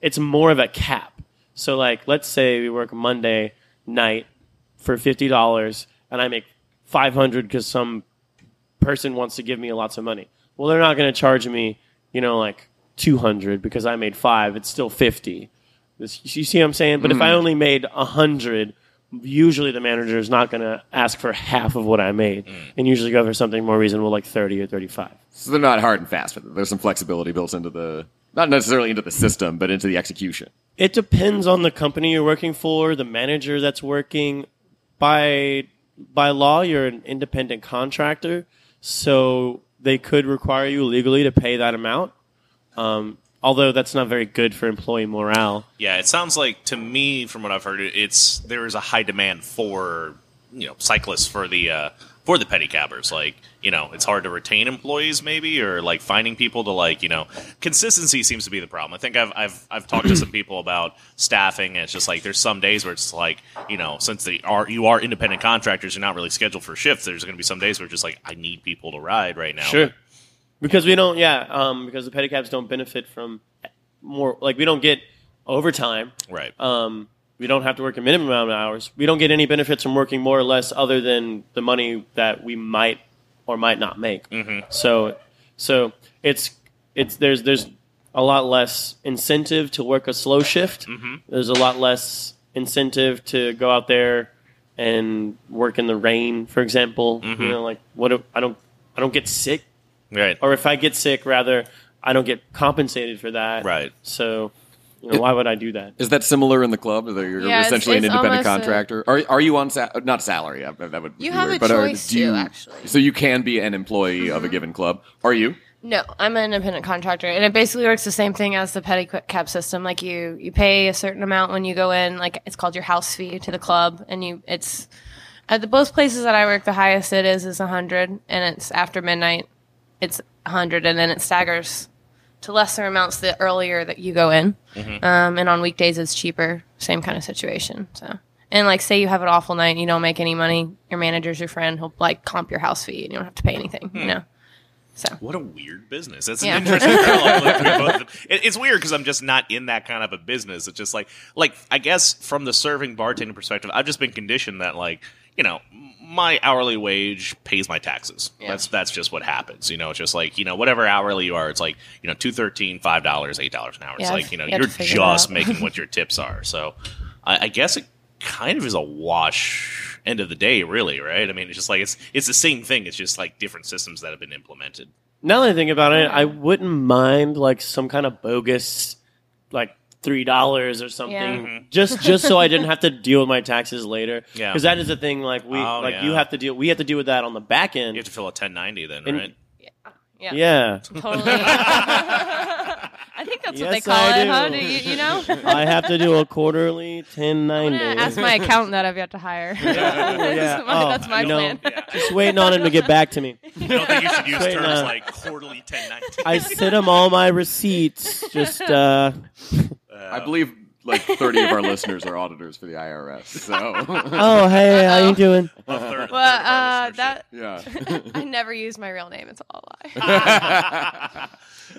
It's more of a cap. So like, let's say we work Monday night for fifty dollars, and I make five hundred because some person wants to give me lots of money. Well, they're not going to charge me, you know, like two hundred because I made five. It's still fifty. This, you see what I'm saying? But if I only made a hundred, usually the manager is not going to ask for half of what I made, and usually go for something more reasonable, like thirty or thirty-five. So they're not hard and fast with it. There's some flexibility built into the not necessarily into the system, but into the execution. It depends on the company you're working for, the manager that's working. By by law, you're an independent contractor, so they could require you legally to pay that amount. Um, although that's not very good for employee morale. Yeah, it sounds like to me, from what I've heard, it's there is a high demand for you know cyclists for the uh, for the pedicabbers. Like you know, it's hard to retain employees, maybe, or like finding people to like you know, consistency seems to be the problem. I think I've I've I've talked to some people about staffing, and it's just like there's some days where it's like you know, since they are you are independent contractors, you're not really scheduled for shifts. There's going to be some days where it's just like I need people to ride right now. Because we don't, yeah, um, because the pedicabs don't benefit from more, like, we don't get overtime. right? Um, we don't have to work a minimum amount of hours. We don't get any benefits from working more or less other than the money that we might or might not make. So, so it's, it's, there's, there's a lot less incentive to work a slow shift. There's a lot less incentive to go out there and work in the rain, for example. You know, like what, if- I don't, I don't get sick right. or if I get sick, rather, I don't get compensated for that. Right. So, you know, why would I do that? Is that similar in the club? That you're Yeah, it's- essentially an independent almost a- contractor. Are are you on sa- not salary? uh, That would You be have weird, a but are- choice do you- to, actually. So you can be an employee of a given club. Are you? No, I'm an independent contractor, and it basically works the same thing as the petty qu- cab system. Like you, you pay a certain amount when you go in. Like it's called your house fee to the club, and you it's at the both places that I work. The highest it is is a hundred, and it's after midnight. It's a hundred, and then it staggers to lesser amounts the earlier that you go in. Um, and on weekdays, it's cheaper. Same kind of situation. So. And like, say you have an awful night and you don't make any money, your manager's your friend. He'll like comp your house fee, and you don't have to pay anything. You know. So What a weird business. That's Yeah. an interesting parallel between both of them. It, it's weird because I'm just not in that kind of a business. It's just like, like I guess from the serving bartending perspective, I've just been conditioned that like, you know, my hourly wage pays my taxes. Yeah. That's that's just what happens. You know, it's just like you know whatever hourly you are, it's like you know two thirteen, five dollars, eight dollars an hour. It's Yeah, like you know you have you're to figure it just making what your tips are. So I, I guess it kind of is a wash end of the day, really, right? I mean, it's just like it's it's the same thing. It's just like different systems that have been implemented. Now that I think about it, I wouldn't mind like some kind of bogus, like three dollars or something, Yeah. Mm-hmm. just just so I didn't have to deal with my taxes later. Yeah. because that is the thing. Like we, Oh, like yeah. you have to deal. We have to deal with that on the back end. You have to fill a 1090 then, And- right? Yeah. yeah, Totally. I think that's what they call I it, huh? do. Do you, you know? I have to do a quarterly 1090. I'm ask my accountant that I've yet to hire. yeah. that's my, Oh, that's my you know, plan. Yeah. Just waiting on him to get back to me. I don't think you should use Wait, terms no. like quarterly 1090. I sent him all my receipts. Just uh, I believe like 30 of our listeners are auditors for the IRS. So, oh hey, how you doing? A third- Well, third of our uh, that yeah. I never use my real name. It's all a lie.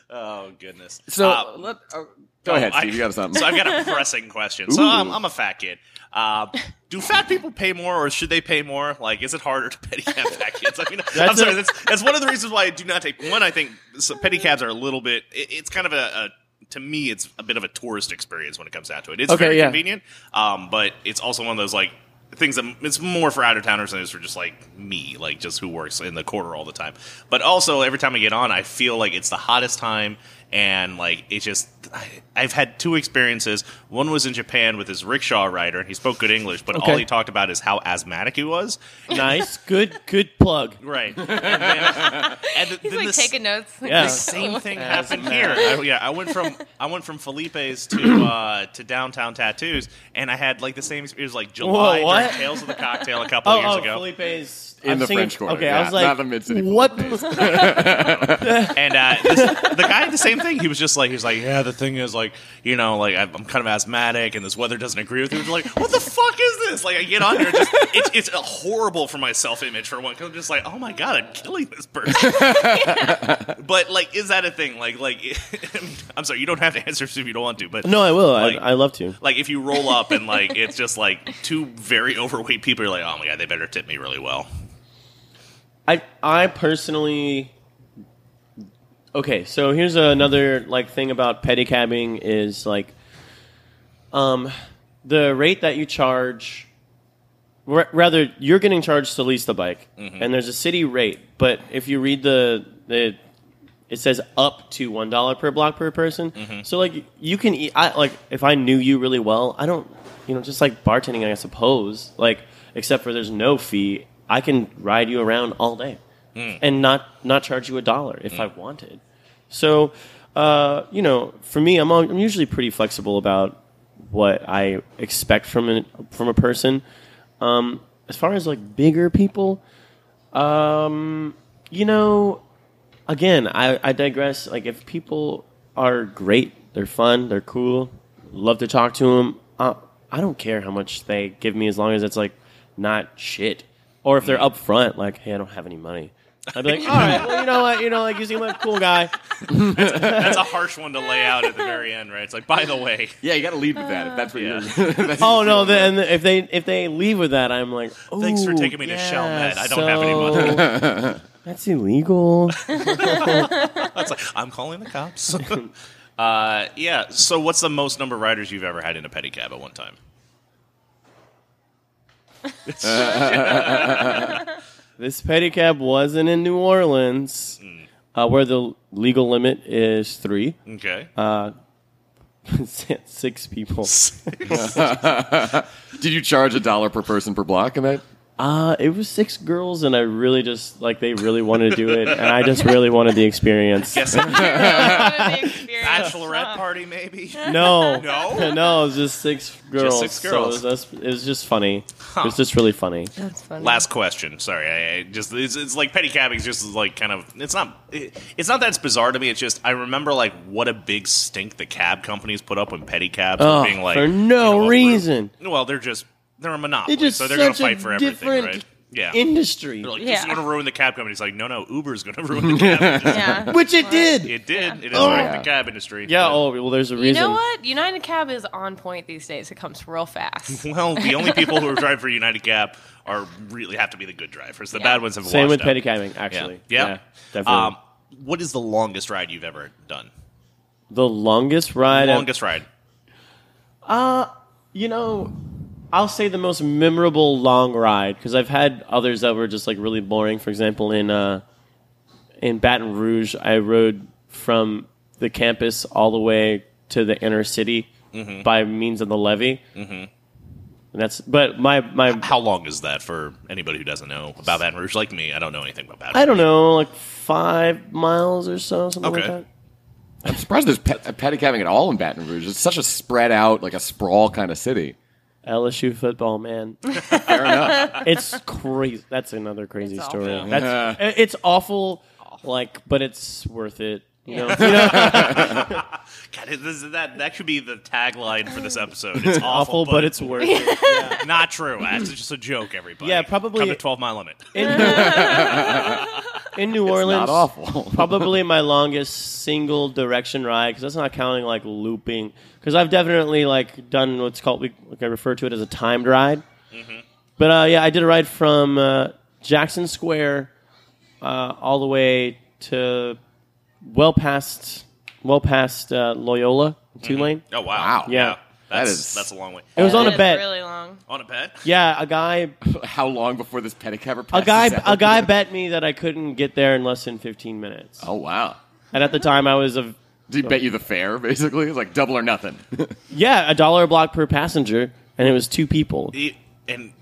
Oh goodness. So, Uh, let, uh, go ahead, I- Steve. you got something. So I've got a pressing question. So Ooh. I'm, I'm a fat kid. Uh, do fat people pay more, or should they pay more? Like, is it harder to pedicab fat kids? I mean, I'm That's sorry. a- That's, that's one of the reasons why I do not take. One, I think so pedicabs are a little bit. It, it's kind of a, a. To me, it's a bit of a tourist experience when it comes down to it. It's Okay, very yeah. convenient, um, but it's also one of those like things that it's more for out of towners than it is for just like me, like just who works in the quarter all the time. But also, every time I get on, I feel like it's the hottest time, and like it just. I, I've had two experiences. One was in Japan with his rickshaw rider, and he spoke good English, but all he talked about is how asthmatic he was. Nice, good, good plug. Right. And then, and th- He's then like the taking notes. Yeah. the same thing happened here. I, yeah, I went from I went from Felipe's to uh, to downtown tattoos, and I had like the same. It was like July Whoa, what? during Tales of the Cocktail a couple Oh, years oh ago, Felipe's In I'm the thinking- French Quarter, Okay, yeah, I was like, not the mid-city What? and uh, this, the guy had the same He was just like, he was like, yeah, the thing is like, you know, like I'm kind of asthmatic, and this weather doesn't agree with me. Like, what the fuck is this? Like, I get on here, just, it's it's horrible for my self image for one. Because I'm just like, oh my god, I'm killing this person. but like, is that a thing? Like, like, I'm sorry, you don't have to answer if you don't want to, but no, I will. Like- I, I love to. like if you roll up and like it's just like two very overweight people, you're like, oh my god, they better tip me really well. I I personally Okay, so here's another like thing about pedicabbing is like um the rate that you charge r- rather you're getting charged to lease the bike and there's a city rate, but if you read the the it says up to one dollar per block per person. So like you can eat. I like if I knew you really well. I don't, you know, just like bartending. I suppose like except for there's no fee. I can ride you around all day and not not charge you a dollar if I wanted. So uh, you know, for me, I'm I'm usually pretty flexible about what I expect from an, from a person. Um, as far as like bigger people, um, you know, again, I, I digress. Like, if people are great, they're fun, they're cool, love to talk to them, uh, I don't care how much they give me as long as it's like not shit. Or if they're upfront, like, hey, I don't have any money. I'd be like, all right, well, you know what, you know, like you seem like a cool guy. That's a harsh one to lay out at the very end, right? It's like, by the way, yeah, you got to lead with that if that's what Yeah. you're. that's Oh no! you're Then if they if they leave with that, I'm like, Thanks for taking me to yeah, Chalmette. I don't have any so- That's illegal. it's like I'm calling the cops. uh, yeah. So, what's the most number of riders you've ever had in a pedicab at one time? This pedicab wasn't in New Orleans, uh, where the legal limit is three. Okay. Uh, six people. Did you charge a dollar per person per block in that? Uh, it was six girls, and I really just like they really wanted to do it, and I just really wanted the experience. Guess bachelorette Bachelorette party, maybe. No, No? no, it was just six girls. six So girls. it, was just, it was just funny. It was just really funny. That's funny. Last question. Sorry, I, I just it's, it's like pedicabbing is just like kind of it's not it, it's not that it's bizarre to me. It's just I remember like what a big stink the cab companies put up when pedicabs Oh, were being like for no you know, reason. Well, they're just they're a monopoly, It's just so they're going to fight for everything, different right? Yeah. industry, They're like, Yeah. this is going to ruin the cab company. It's like, no, no, Uber's going to ruin the cab industry. yeah. which it did. It did. It is Oh. ruining the cab industry. yeah. But- Oh well, there's a reason. You reason. know what? United Cab is on point these days. It comes real fast. Well, the only people who are driving for United Cab are really have to be the good drivers. The Yeah. bad ones have Same with washed out. pedicabbing, actually. Yeah. Yeah. definitely. Um, what is the longest ride you've ever done? the longest ride. I've- longest ride. you know, I'll say the most memorable long ride because I've had others that were just like really boring. For example, in uh, in Baton Rouge, I rode from the campus all the way to the inner city Mm-hmm. by means of the levee. Mm-hmm. And that's but my my How long is that for anybody who doesn't know about Baton Rouge? Like me, I don't know anything about Baton I don't know like five miles or so something Okay. like that. I'm surprised there's pe- pedicabbing at all in Baton Rouge. It's such a spread out, like a sprawl kind of city. LSU football, man. Fair enough. It's crazy. That's another crazy It's story. awful. That's it- it's awful, like, but it's worth it. You know, you know God, this is, that that should be the tagline for this episode. It's awful, awful, but it's worth it. Yeah. not true. It's just a joke. Everybody, Yeah, probably- come to Twelve Mile Limit. In, in New Orleans, Not awful. probably my longest single direction ride because that's not counting like looping. Because I've definitely like done what's called we like I refer to it as a timed ride. But uh, yeah, I did a ride from uh, Jackson Square uh, all the way to well past well past uh, Loyola Tulane. Oh wow! Wow. Yeah. That's That is- that's a long way. It was on a is bet. Really long. On a bet? Yeah, a guy How long before this pedicabber a guy out? a guy bet me that I couldn't get there in less than 15 minutes. Oh wow! And at the time I was a Did he bet you the fare? Basically, it's like double or nothing. yeah, a dollar a block per passenger and it was two people. It- and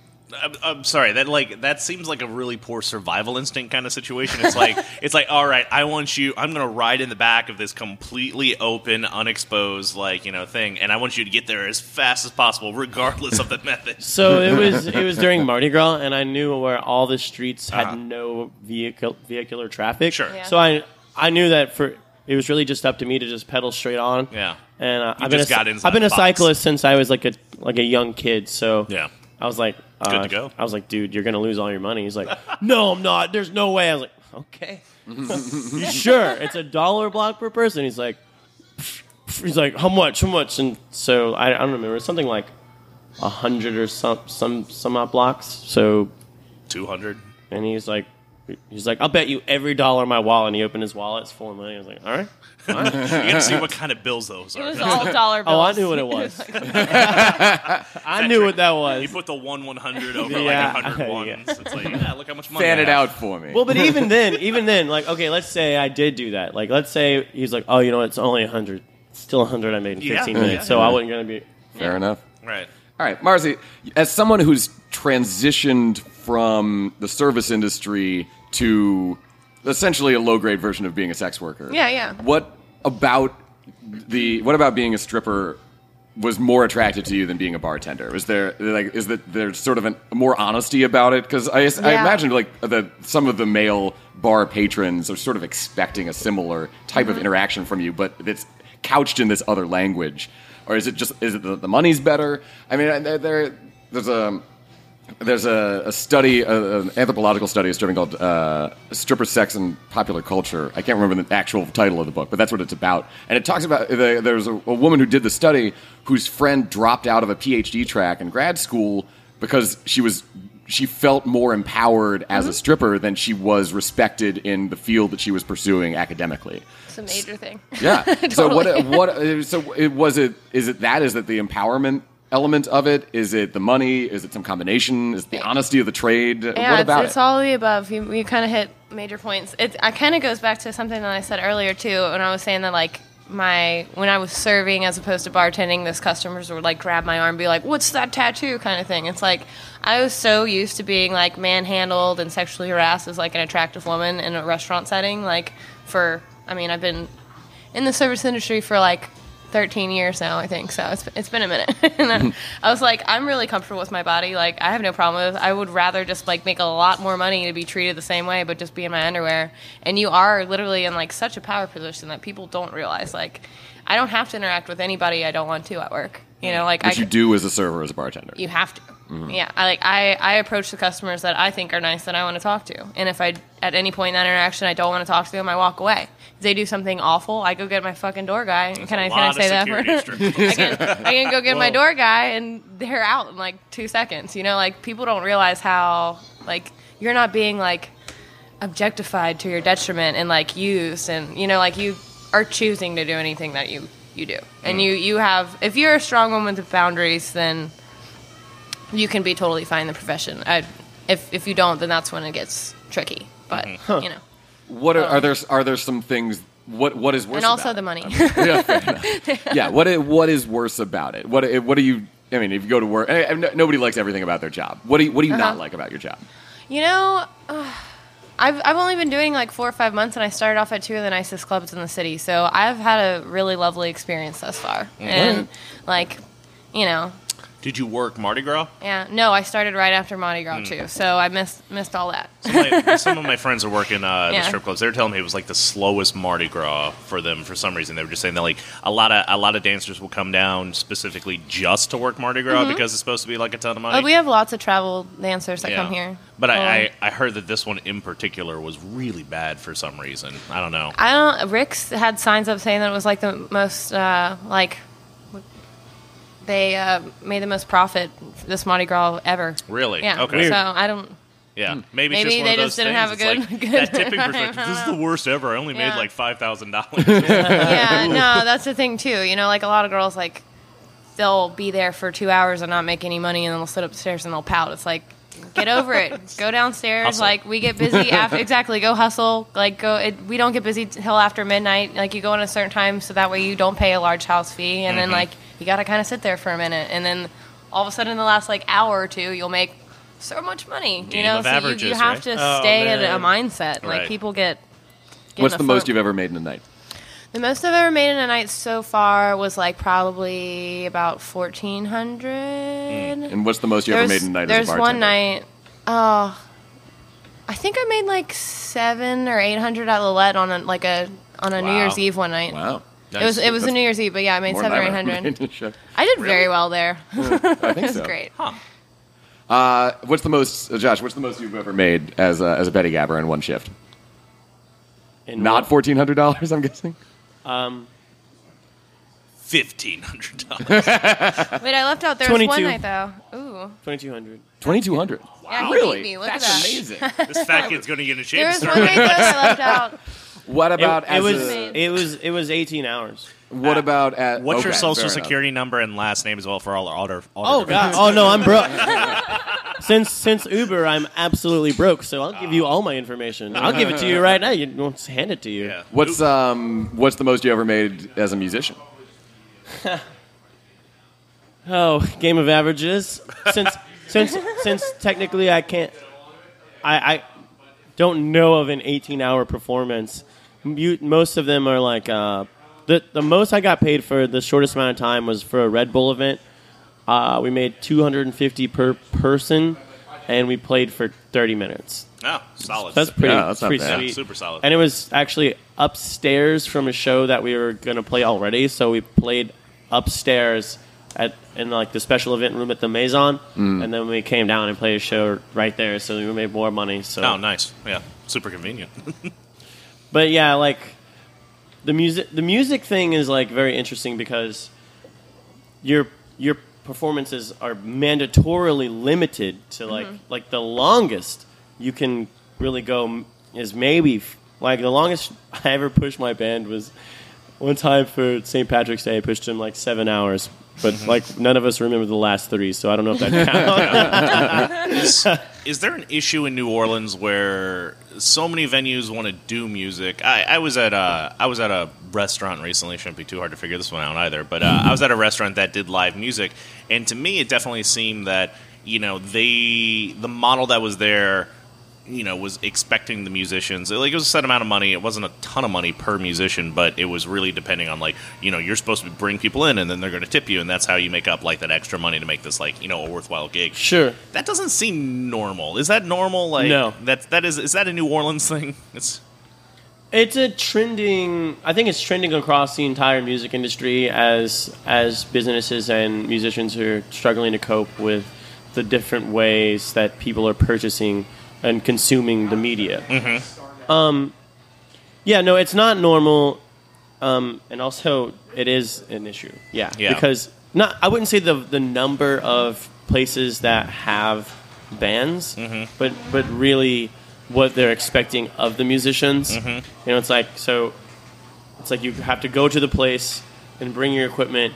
I'm, I'm sorry that like that seems like a really poor survival instinct kind of situation. It's like it's like all right, I want you. I'm gonna ride in the back of this completely open, unexposed like you know thing, and I want you to get there as fast as possible, regardless of the method. So it was it was during Mardi Gras, and I knew where all the streets had Uh-huh. no vehicle vehicular traffic. Sure. Yeah. So I I knew that for it was really just up to me to just pedal straight on. Yeah. And uh, I've been just a, got inside I've been a box. cyclist since I was like a like a young kid. So Yeah. I was like, uh, Good to go. I was like, dude, you're gonna lose all your money. He's like, no, I'm not. There's no way. I was like, okay, you sure? It's a dollar block per person. He's like, he's like, how much? How much? And so I, I don't remember. It's something like a hundred or some some some odd blocks. So Two hundred. and he's like. He's like, I'll bet you every dollar in my wallet. And he opened his wallet. It's four million. I was like, all right. You got to see what kind of bills those It are. was all dollar bills. Oh, I knew what it was. I knew what that was. You put the one one hundred over Yeah. like a hundred ones. Yeah. It's like yeah, look how much money. Fan I it have. out for me. Well, but even then, even then, like, okay, let's say I did do that. Like, let's say he's like, oh, you know, what, it's only a hundred. Still a hundred I made in Yeah. fifteen Yeah. minutes, so I wasn't gonna be. Fair enough. Right. All right, Marci, as someone who's transitioned from the service industry to essentially a low grade version of being a sex worker. Yeah, yeah. What about the what about being a stripper was more attractive to you than being a bartender? Was there like is that there's sort of an, more honesty about it? Because I, I imagine like the some of the male bar patrons are sort of expecting a similar type Mm-hmm. of interaction from you, but it's couched in this other language, or is it just is it the, the money's better? I mean, there there's a there's a, a study, a, an anthropological study of stripping called uh, "Stripper Sex and Popular Culture." I can't remember the actual title of the book, but that's what it's about. And it talks about the, there's a, a woman who did the study whose friend dropped out of a PhD track in grad school because she was she felt more empowered as a stripper than she was respected in the field that she was pursuing academically. It's a major thing. Yeah. So what? Totally. What? So it, was it? Is it that? Is it the empowerment element of it? Is it the money? Is it some combination? Is it the honesty of the trade? Yeah, what about it's, it's it? all of the above. You, you kind of hit major points. It I kind of goes back to something that I said earlier too, when I was saying that like my when I was serving as opposed to bartending, this customers would like grab my arm, and be like, "What's that tattoo?" kind of thing. It's like I was so used to being like manhandled and sexually harassed as like an attractive woman in a restaurant setting. Like for, I mean, I've been in the service industry for like 13 years now, I think. So it's, it's been a minute. and I, I was like, I'm really comfortable with my body. Like, I have no problem with. I would rather just like make a lot more money to be treated the same way, but just be in my underwear. And you are literally in like such a power position that people don't realize. Like, I don't have to interact with anybody I don't want to at work. You know, like Which I you do as a server, as a bartender. you have to. Mm-hmm. Yeah, I like I I approach the customers that I think are nice that I want to talk to, and if I at any point in that interaction I don't want to talk to them, I walk away. If they do something awful, I go get my fucking door guy. can I a can I say that? security. I can I can go get my door guy, and they're out in like two seconds. You know, like people don't realize how like you're not being like objectified to your detriment and like used, and you know, like you are choosing to do anything that you you do, and you you have if you're a strong woman with boundaries, then you can be totally fine in the profession. I, if if you don't, then that's when it gets tricky. But you know, What are, are there? Are there some things? What what is worse? and also about the it? money. yeah, fair enough. yeah. What what is worse about it? What what do you? I mean, if you go to work, I, I, nobody likes everything about their job. What do you What do you not Uh-huh. like about your job? You know, uh, I've I've only been doing like four or five months, and I started off at two of the nicest clubs in the city. So I've had a really lovely experience thus far, mm-hmm. and like, you know, Did you work Mardi Gras? yeah. No, I started right after Mardi Gras too, so I missed missed all that. My, some of my friends are working uh, the Yeah. strip clubs. They were telling me it was like the slowest Mardi Gras for them for some reason. They were just saying that like a lot of a lot of dancers will come down specifically just to work Mardi Gras because it's supposed to be like a ton of money. Oh, we have lots of travel dancers that come here. But Um, I, I, I heard that this one in particular was really bad for some reason. I don't know. I don't. Rick's had signs up saying that it was like the most uh, like they uh, made the most profit this Mardi Gras ever. Really? Yeah. Okay. So I don't. Yeah. Maybe, Maybe it's just one they of those just didn't things. have a good- like, good that tipping time. perspective. This is the worst ever. I only made like five thousand dollars. yeah, no, that's the thing too. You know, like a lot of girls, like they'll be there for two hours and not make any money, and then they'll sit upstairs and they'll pout. It's like, get over it. Go downstairs. Hustle. Like we get busy after. exactly. Go hustle. Like go. It, we don't get busy till after midnight. Like you go in a certain time, so that way you don't pay a large house fee, and then Mm-hmm. like you got to kind of sit there for a minute, and then all of a sudden in the last like hour or two, you'll make so much money. Game you know, of so you, averages, you have right? to Oh, stay at a man. mindset. Like people get. get What's in the most you've ever made in a night? The most I've ever made in a night so far was like probably about fourteen hundred. Hmm. And what's the most you ever made in a night there's as a one night. Oh, I think I made like seven or eight hundred at Lilette on a like a on a New Year's Eve one night. Wow. It was it was a New Year's Eve, but yeah, I made more seven or than I've hundred. made in a show. I did very well there. I think it was so. great. Huh. Uh, what's the most, uh, Josh? What's the most you've ever made as a, as a pedicabber in one shift? In Not what- fourteen hundred dollars, I'm guessing. Um, Fifteen hundred dollars. Wait, I left out there was one 22. night though. Ooh, twenty two hundred. Twenty two hundred. Yeah, he really? beat me. Look That's at that. amazing. this fat kid's going to get in shape. there and was start one night that I left out. What about It, as was a, it was it was eighteen hours. what about at What's your okay, social fair enough. security number and last name as well for all our auto? Oh god! Oh no, I'm broke. since since Uber, I'm absolutely broke. So I'll give you all my information. I'll give it to you right now. You won't hand it to you. Yeah. What's um what's the most you ever made as a musician? Oh, game of averages. Since since since technically I can't, I I don't know of an 18 hour performance. You, most of them are like uh, the the most I got paid for the shortest amount of time was for a Red Bull event. Uh, we made 250 per person, and we played for 30 minutes. Oh, solid. That's pretty, Yeah, that's pretty bad. sweet. super solid. And it was actually upstairs from a show that we were going to play already. So we played upstairs at in like the special event room at the Maison, Mm. and then we came down and played a show right there. So we made more money. So, oh, nice. Yeah, super convenient. but yeah, like the music, the music thing is like very interesting because your your performances are mandatorily limited to mm-hmm. like like the longest you can really go is maybe like the longest I ever pushed my band was one time for St. Patrick's Day I pushed them like seven hours. But mm-hmm. like none of us remember the last three so I don't know if that counts. Is, is there an issue in New Orleans where so many venues want to do music? I, I was at a I was at a restaurant recently. Shouldn't be too hard to figure this one out either. But uh, I was at a restaurant that did live music, and to me, it definitely seemed that you know they the model that was there. You know, was expecting the musicians. Like it was a set amount of money. It wasn't a ton of money per musician, but it was really depending on like you know you're supposed to bring people in, and then they're going to tip you, and that's how you make up like that extra money to make this like you know a worthwhile gig. sure That doesn't seem normal. Is that normal? Like No. That that is is that a New Orleans thing? It's It's a trending. I think it's trending across the entire music industry as as businesses and musicians are struggling to cope with the different ways that people are purchasing and consuming the media. Um, yeah, no, it's not normal, um, and also it is an issue. Yeah, Yeah. because not. I wouldn't say the the number of places that have bands, but but really what they're expecting of the musicians. You know, it's like so. It's like you have to go to the place and bring your equipment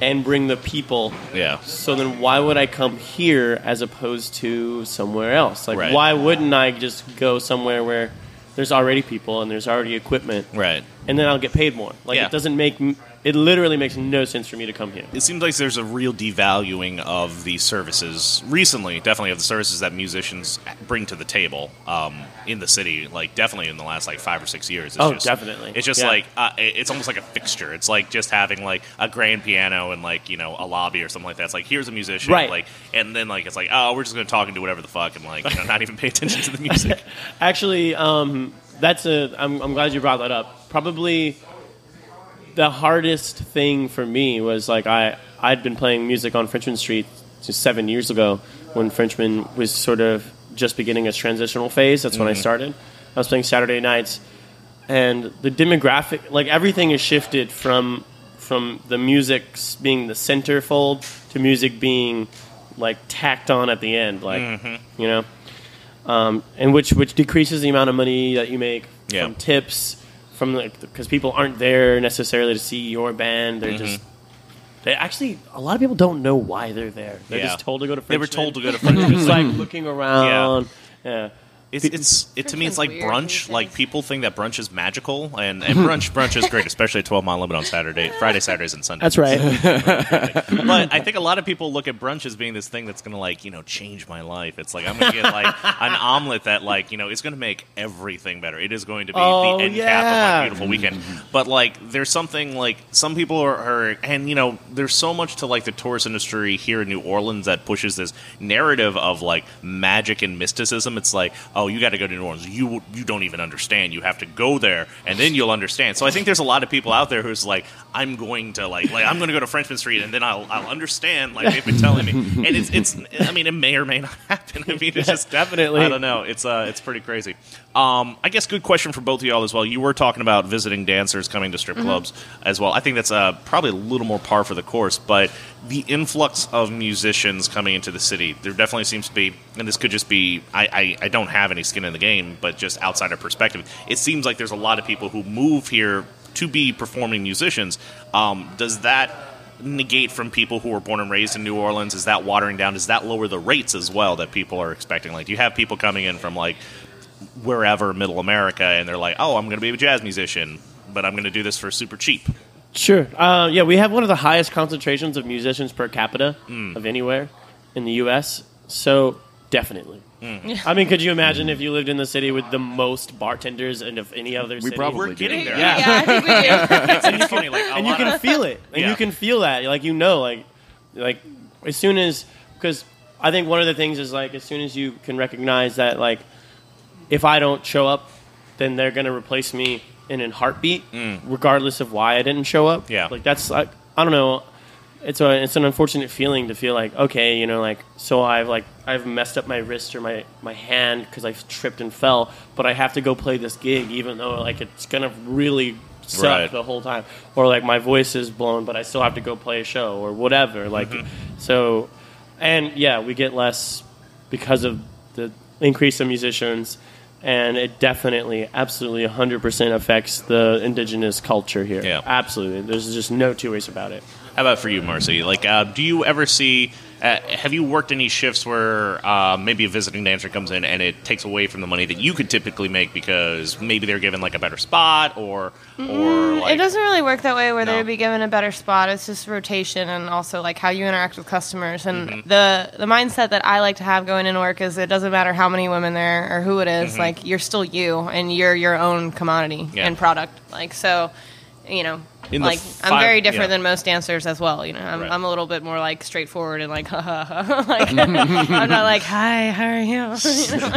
and bring the people. yeah. So then, why would I come here as opposed to somewhere else? Like, Right. why wouldn't I just go somewhere where there's already people and there's already equipment, Right. and then I'll get paid more. Like Yeah. it doesn't make it literally makes no sense for me to come here. It seems like there's a real devaluing of the services recently, definitely of the services that musicians bring to the table um, in the city. Like definitely in the last like five or six years. It's Oh, just, definitely. It's just Yeah. like uh, it's almost like a fixture. It's like just having like a grand piano and like you know a lobby or something like that. It's like here's a musician, Right. Like and then like it's like oh we're just gonna talk and do whatever the fuck and like you know not even pay attention to the music. Actually, um, that's a. I'm, I'm glad you brought that up. Probably the hardest thing for me was like I I'd been playing music on Frenchmen Street just seven years ago when Frenchmen was sort of just beginning its transitional phase. That's when I started. I was playing Saturday nights, and the demographic, like everything, has shifted from from the music being the centerfold to music being like tacked on at the end, like you know um, and which which decreases the amount of money that you make Yeah. from tips from because people aren't there necessarily to see your band. They're mm-hmm. just they actually a lot of people don't know why they're there. They're Yeah. just told to go to. They were told to go to Frenchmen. just like looking around. Yeah. It's, it's it to me. It's like weird brunch. these Like people think that brunch is magical, and, and brunch brunch is great, especially at Twelve Mile Limit on Saturday, Friday, Saturdays, and Sundays. That's right. but I think a lot of people look at brunch as being this thing that's going to like you know change my life. It's like I'm going to get like an omelet that like you know is going to make everything better. It is going to be Oh, the end cap of my beautiful weekend. Mm-hmm. But like there's something like some people are, are and you know there's so much to like the tourist industry here in New Orleans that pushes this narrative of like magic and mysticism. It's like oh you got to go to New Orleans. You you don't even understand. You have to go there and then you'll understand. So I think there's a lot of people out there who's like I'm going to like like I'm going to go to Frenchmen Street and then I'll I'll understand like they've been telling me. And it's it's I mean it may or may not happen. I mean it's just Definitely. I don't know. It's uh it's pretty crazy. Um I guess good question for both of y'all as well. You were talking about visiting dancers coming to strip clubs as well. I think that's uh probably a little more par for the course, but the influx of musicians coming into the city, there definitely seems to be and this could just be I, I, I don't have any skin in the game, but just outsider perspective, it seems like there's a lot of people who move here to be performing musicians. Um, does that negate from people who were born and raised in New Orleans? Is that watering down? Does that lower the rates as well that people are expecting? Like, do you have people coming in from like wherever, Middle America, and they're like, "Oh, I'm going to be a jazz musician, but I'm going to do this for super cheap." Sure. Uh, yeah, we have one of the highest concentrations of musicians per capita of anywhere in the U.S. So definitely. I mean, could you imagine if you lived in the city with the most bartenders and of any other city? probably We're do. getting there. Yeah. Yeah, I think we do. It's, it's funny, like, and you can of- feel it, and Yeah. you can feel that, like you know, like like as soon as because I think one of the things is like as soon as you can recognize that like if I don't show up, then they're gonna replace me in a heartbeat, regardless of why I didn't show up. Mm. Yeah. like that's like I don't know. It's a it's an unfortunate feeling to feel like okay, you know, like so I've like I've messed up my wrist or my my hand because I tripped and fell, but I have to go play this gig even though like it's gonna really suck Right. the whole time, or like my voice is blown, but I still have to go play a show or whatever. Like so, and yeah, we get less because of the increase of musicians. And it definitely, absolutely, 100% affects the indigenous culture here. Yeah. Absolutely. There's just no two ways about it. How about for you, Marci? Like, uh, do you ever see? Uh, have you worked any shifts where uh, maybe a visiting dancer comes in and it takes away from the money that you could typically make because maybe they're given like a better spot or or like it doesn't really work that way where No. they would be given a better spot. It's just rotation and also like how you interact with customers. And Mm-hmm. the the mindset that I like to have going into work is it doesn't matter how many women there or who it is, Like you're still you and you're your own commodity Mm-hmm. Yeah. and product. Like so, you know. In the like I'm very different yeah. than most dancers as well. You know, I'm, Right. I'm a little bit more like straightforward and like, ha ha ha. like I'm not like, hi, how are you? You know,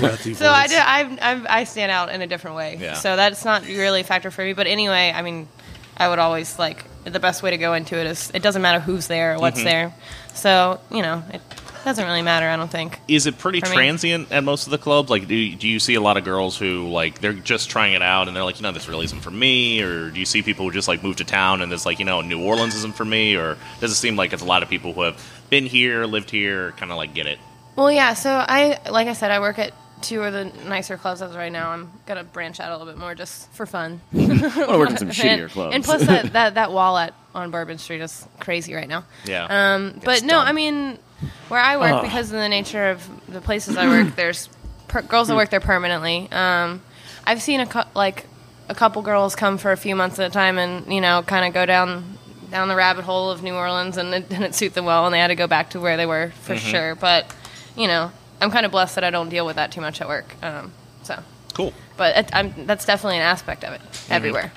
like, so, so I do. I, I I stand out in a different way. Yeah. So that's not really a factor for me. But anyway, I mean, I would always like the best way to go into it is it doesn't matter who's there or what's Mm-hmm. there. So you know, it doesn't really matter. I don't think. is it pretty For me. transient at most of the clubs? Like, do you, do you see a lot of girls who like they're just trying it out and they're like, you know, this really isn't for me, or do you see people who just like move to town and it's like, you know, New Orleans isn't for me, or does it seem like it's a lot of people who have been here, lived here, kind of like get it? Well, yeah. So I, like I said, I work at two of the nicer clubs as right now. I'm gonna branch out a little bit more just for fun. I work in some shittier and, clubs. and plus that, that that wall at on Bourbon Street is crazy right now. Yeah. Um, but It's no, dumb. I mean, where I work, Ugh. because of the nature of the places I work, there's per- girls that work there permanently. Um, I've seen a cou- like a couple girls come for a few months at a time, and you know, kind of go down down the rabbit hole of New Orleans, and it didn't suit them well, and they had to go back to where they were for Mm-hmm. sure. But you know, I'm kind of blessed that I don't deal with that too much at work. Um, so, Cool. but it, I'm, that's definitely an aspect of it Mm-hmm. everywhere.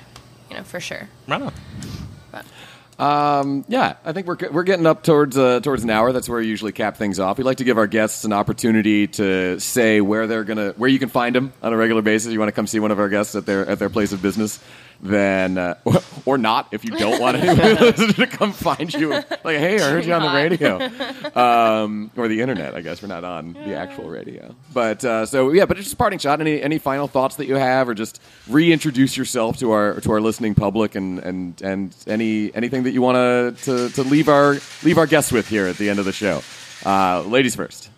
You know, for sure. Right on. Um, yeah, I think we're we're getting up towards uh, towards an hour. That's where we usually cap things off. We like to give our guests an opportunity to say where they're gonna where you can find them on a regular basis. You want to come see one of our guests at their at their place of business, then uh, or not if you don't want anyone to come find you. Like, hey, I heard you on the radio um, or the internet. I guess we're not on the actual radio. But uh, so yeah, but just a parting shot. Any any final thoughts that you have, or just reintroduce yourself to our to our listening public, and and and any anything that you want to to leave our leave our guests with here at the end of the show. Uh, ladies first,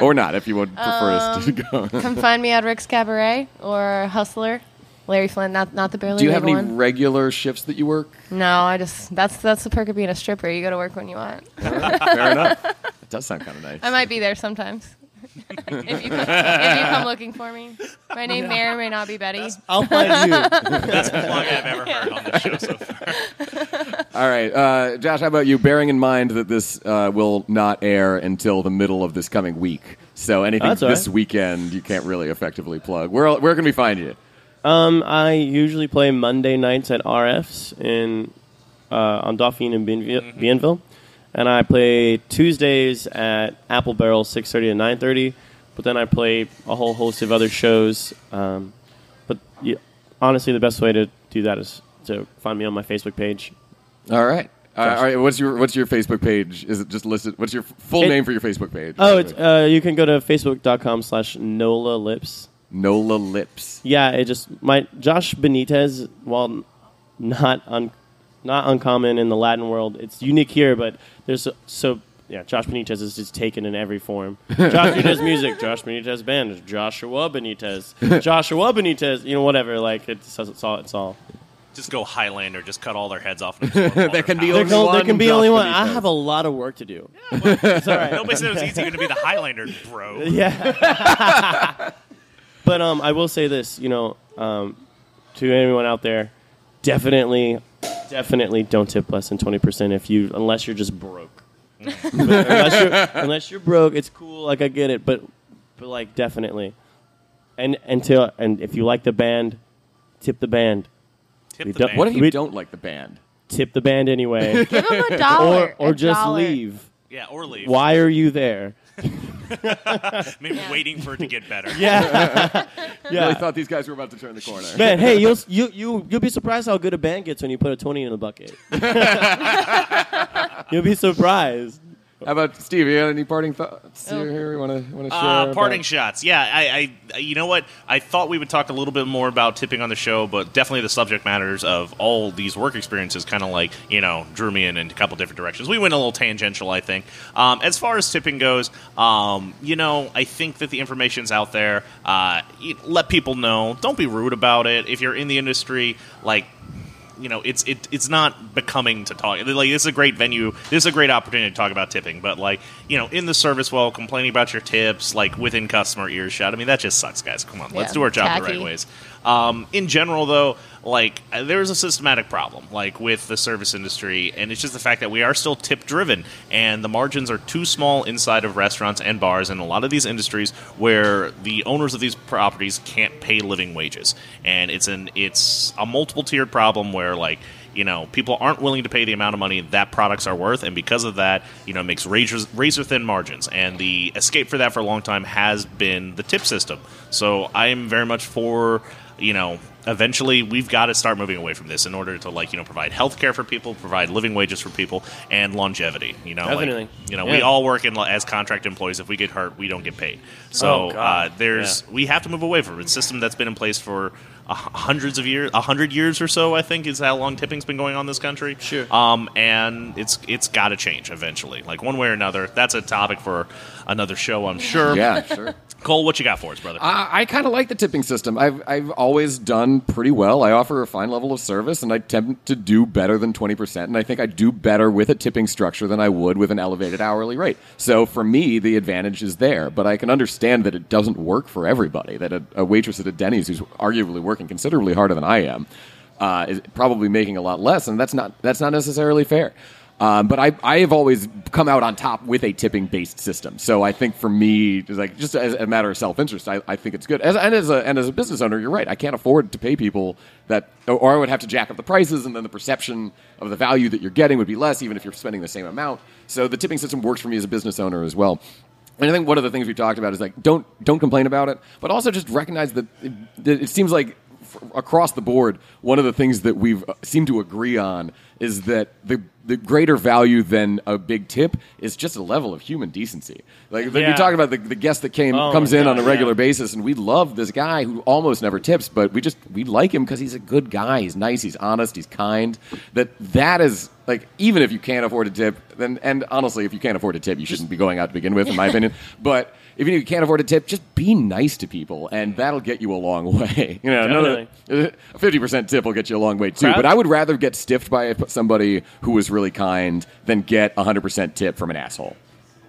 or not if you would prefer us to go. Come find me at Rick's Cabaret or Hustler. Larry Flynt, not not the barely Do you have any one. regular shifts that you work? No, I just that's that's the perk of being a stripper. You go to work when you want. Fair enough. It does sound kind of nice. I might be there sometimes. if, you come, if you come looking for me, my name may or may not be Betty. I'll find you. Best plug I've ever heard on the show so far. All right, uh, Josh. How about you? Bearing in mind that this uh, will not air until the middle of this coming week, so anything That's this right. weekend you can't really effectively plug. Where where can we find you? Um, I usually play Monday nights at RFs in uh, on Dauphine and Bienville, Bienville, and I play Tuesdays at Apple Barrel six thirty to nine thirty. But then I play a whole host of other shows. Um, but yeah, honestly, the best way to do that is to find me on my Facebook page. All right. Uh, all right, What's your What's your Facebook page? Is it just listed? What's your full It- name for your Facebook page? Oh, it's uh, you can go to facebook.com slash Nola Lips. Nola Lips. Yeah, it just my Josh Benitez, while not un, not uncommon in the Latin world, it's unique here. But there's so, so yeah, Josh Benitez is just taken in every form. Josh Benitez music, Josh Benitez band, Joshua Benitez, Joshua Benitez, you know whatever. Like it's, it's all it's all. Just go Highlander. Just cut all their heads off. There can be There only can, there one can be Josh only one. I have a lot of work to do. it's all right. Nobody said it was easy going to be the Highlander, bro. Yeah. But um, I will say this, you know, um, to anyone out there, definitely, definitely don't tip less than twenty percent if you unless you're just broke. Unless you're unless you're broke, it's cool. Like I get it, but but like definitely, and until and if you like the band, tip the band. Tip the band. What if you We- don't like the band? Tip the band anyway, Give him a dollar. or or a just dollar. leave. Yeah, or leave. Why are you there? Maybe Yeah. waiting for it to get better. Yeah, yeah. Really thought these guys were about to turn the corner. Man, hey, you'll you you you'll be surprised how good a band gets when you put a twenty in the bucket. you'll be surprised. How about Steve? You got any parting thoughts Oh. here? here you want to want to share? Uh, about- parting shots. Yeah, I, I, you know what? I thought we would talk a little bit more about tipping on the show, but definitely the subject matters of all these work experiences kind of like, you know, drew me in, in a couple different directions. We went a little tangential, I think. Um, as far as tipping goes, um, you know, I think that the information's out there. Uh, let people know. Don't be rude about it. If you're in the industry, like, you know, it's it, it's not becoming to talk. Like this is a great venue. This is a great opportunity to talk about tipping. But like, you know, in the service well, complaining about your tips, like within customer earshot. I mean, that just sucks, guys. Come on, let's do our job the right ways. Um, in general, though, like uh, there's a systematic problem, like with the service industry, and it's just the fact that we are still tip driven, and the margins are too small inside of restaurants and bars, and a lot of these industries where the owners of these properties can't pay living wages, and it's an it's a multiple tiered problem where like you know people aren't willing to pay the amount of money that products are worth, and because of that, you know, it makes razor razor thin margins, and the escape for that for a long time has been the tip system. So I am very much for you know, eventually we've got to start moving away from this in order to like, you know, provide health care for people, provide living wages for people, and longevity. You know, like, you know, we all work in as contract employees. If we get hurt, we don't get paid. So Oh, uh, there's we have to move away from a system that's been in place for hundreds of years, a hundred years or so. I think is how long tipping's been going on in this country. Sure. Um, and it's it's got to change eventually, like one way or another. That's a topic for another show, I'm sure. Yeah, sure. Cole, what you got for us, brother? I, I kind of like the tipping system. I've I've always done pretty well. I offer a fine level of service, and I tend to do better than twenty percent. And I think I do better with a tipping structure than I would with an elevated hourly rate. So for me, the advantage is there. But I can understand that it doesn't work for everybody. That a, a waitress at a Denny's who's arguably working considerably harder than I am uh, is probably making a lot less, and that's not that's not necessarily fair. Um, but I, I have always come out on top with a tipping based system. So I think for me, like just as a matter of self interest, I, I think it's good. As, and as a and as a business owner, you're right. I can't afford to pay people that, or I would have to jack up the prices, and then the perception of the value that you're getting would be less, even if you're spending the same amount. So the tipping system works for me as a business owner as well. And I think one of the things we talked about is like don't don't complain about it, but also just recognize that it, that it seems like across the board, one of the things that we've uh, seemed to agree on is that the the greater value than a big tip is just a level of human decency. Like, Yeah. we talked about the, the guest that came Oh comes in on a regular yeah. basis, and we love this guy who almost never tips, but we just we like him because he's a good guy. He's nice. He's honest. He's kind. That that is like even if you can't afford a tip, then and honestly, if you can't afford a tip, you shouldn't be going out to begin with, in my opinion. But if you can't afford a tip, just be nice to people, and that'll get you a long way. You know, another- a fifty percent tip will get you a long way too. Crowd- But I would rather get stiffed by somebody who was really kind than get a hundred percent tip from an asshole.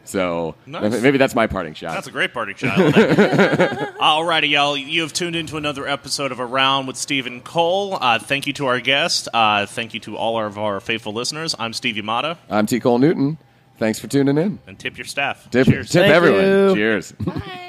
So Nice. maybe that's my parting shot. That's a great parting shot. Alrighty, y'all. You have tuned into another episode of Around with Stephen Cole. Uh, thank you to our guest. Uh, thank you to all of our faithful listeners. I'm Steve Yamada, I'm T. Cole Newton. Thanks for tuning in. and tip your staff. Tip, Cheers. tip Thank everyone. you. Cheers. Bye.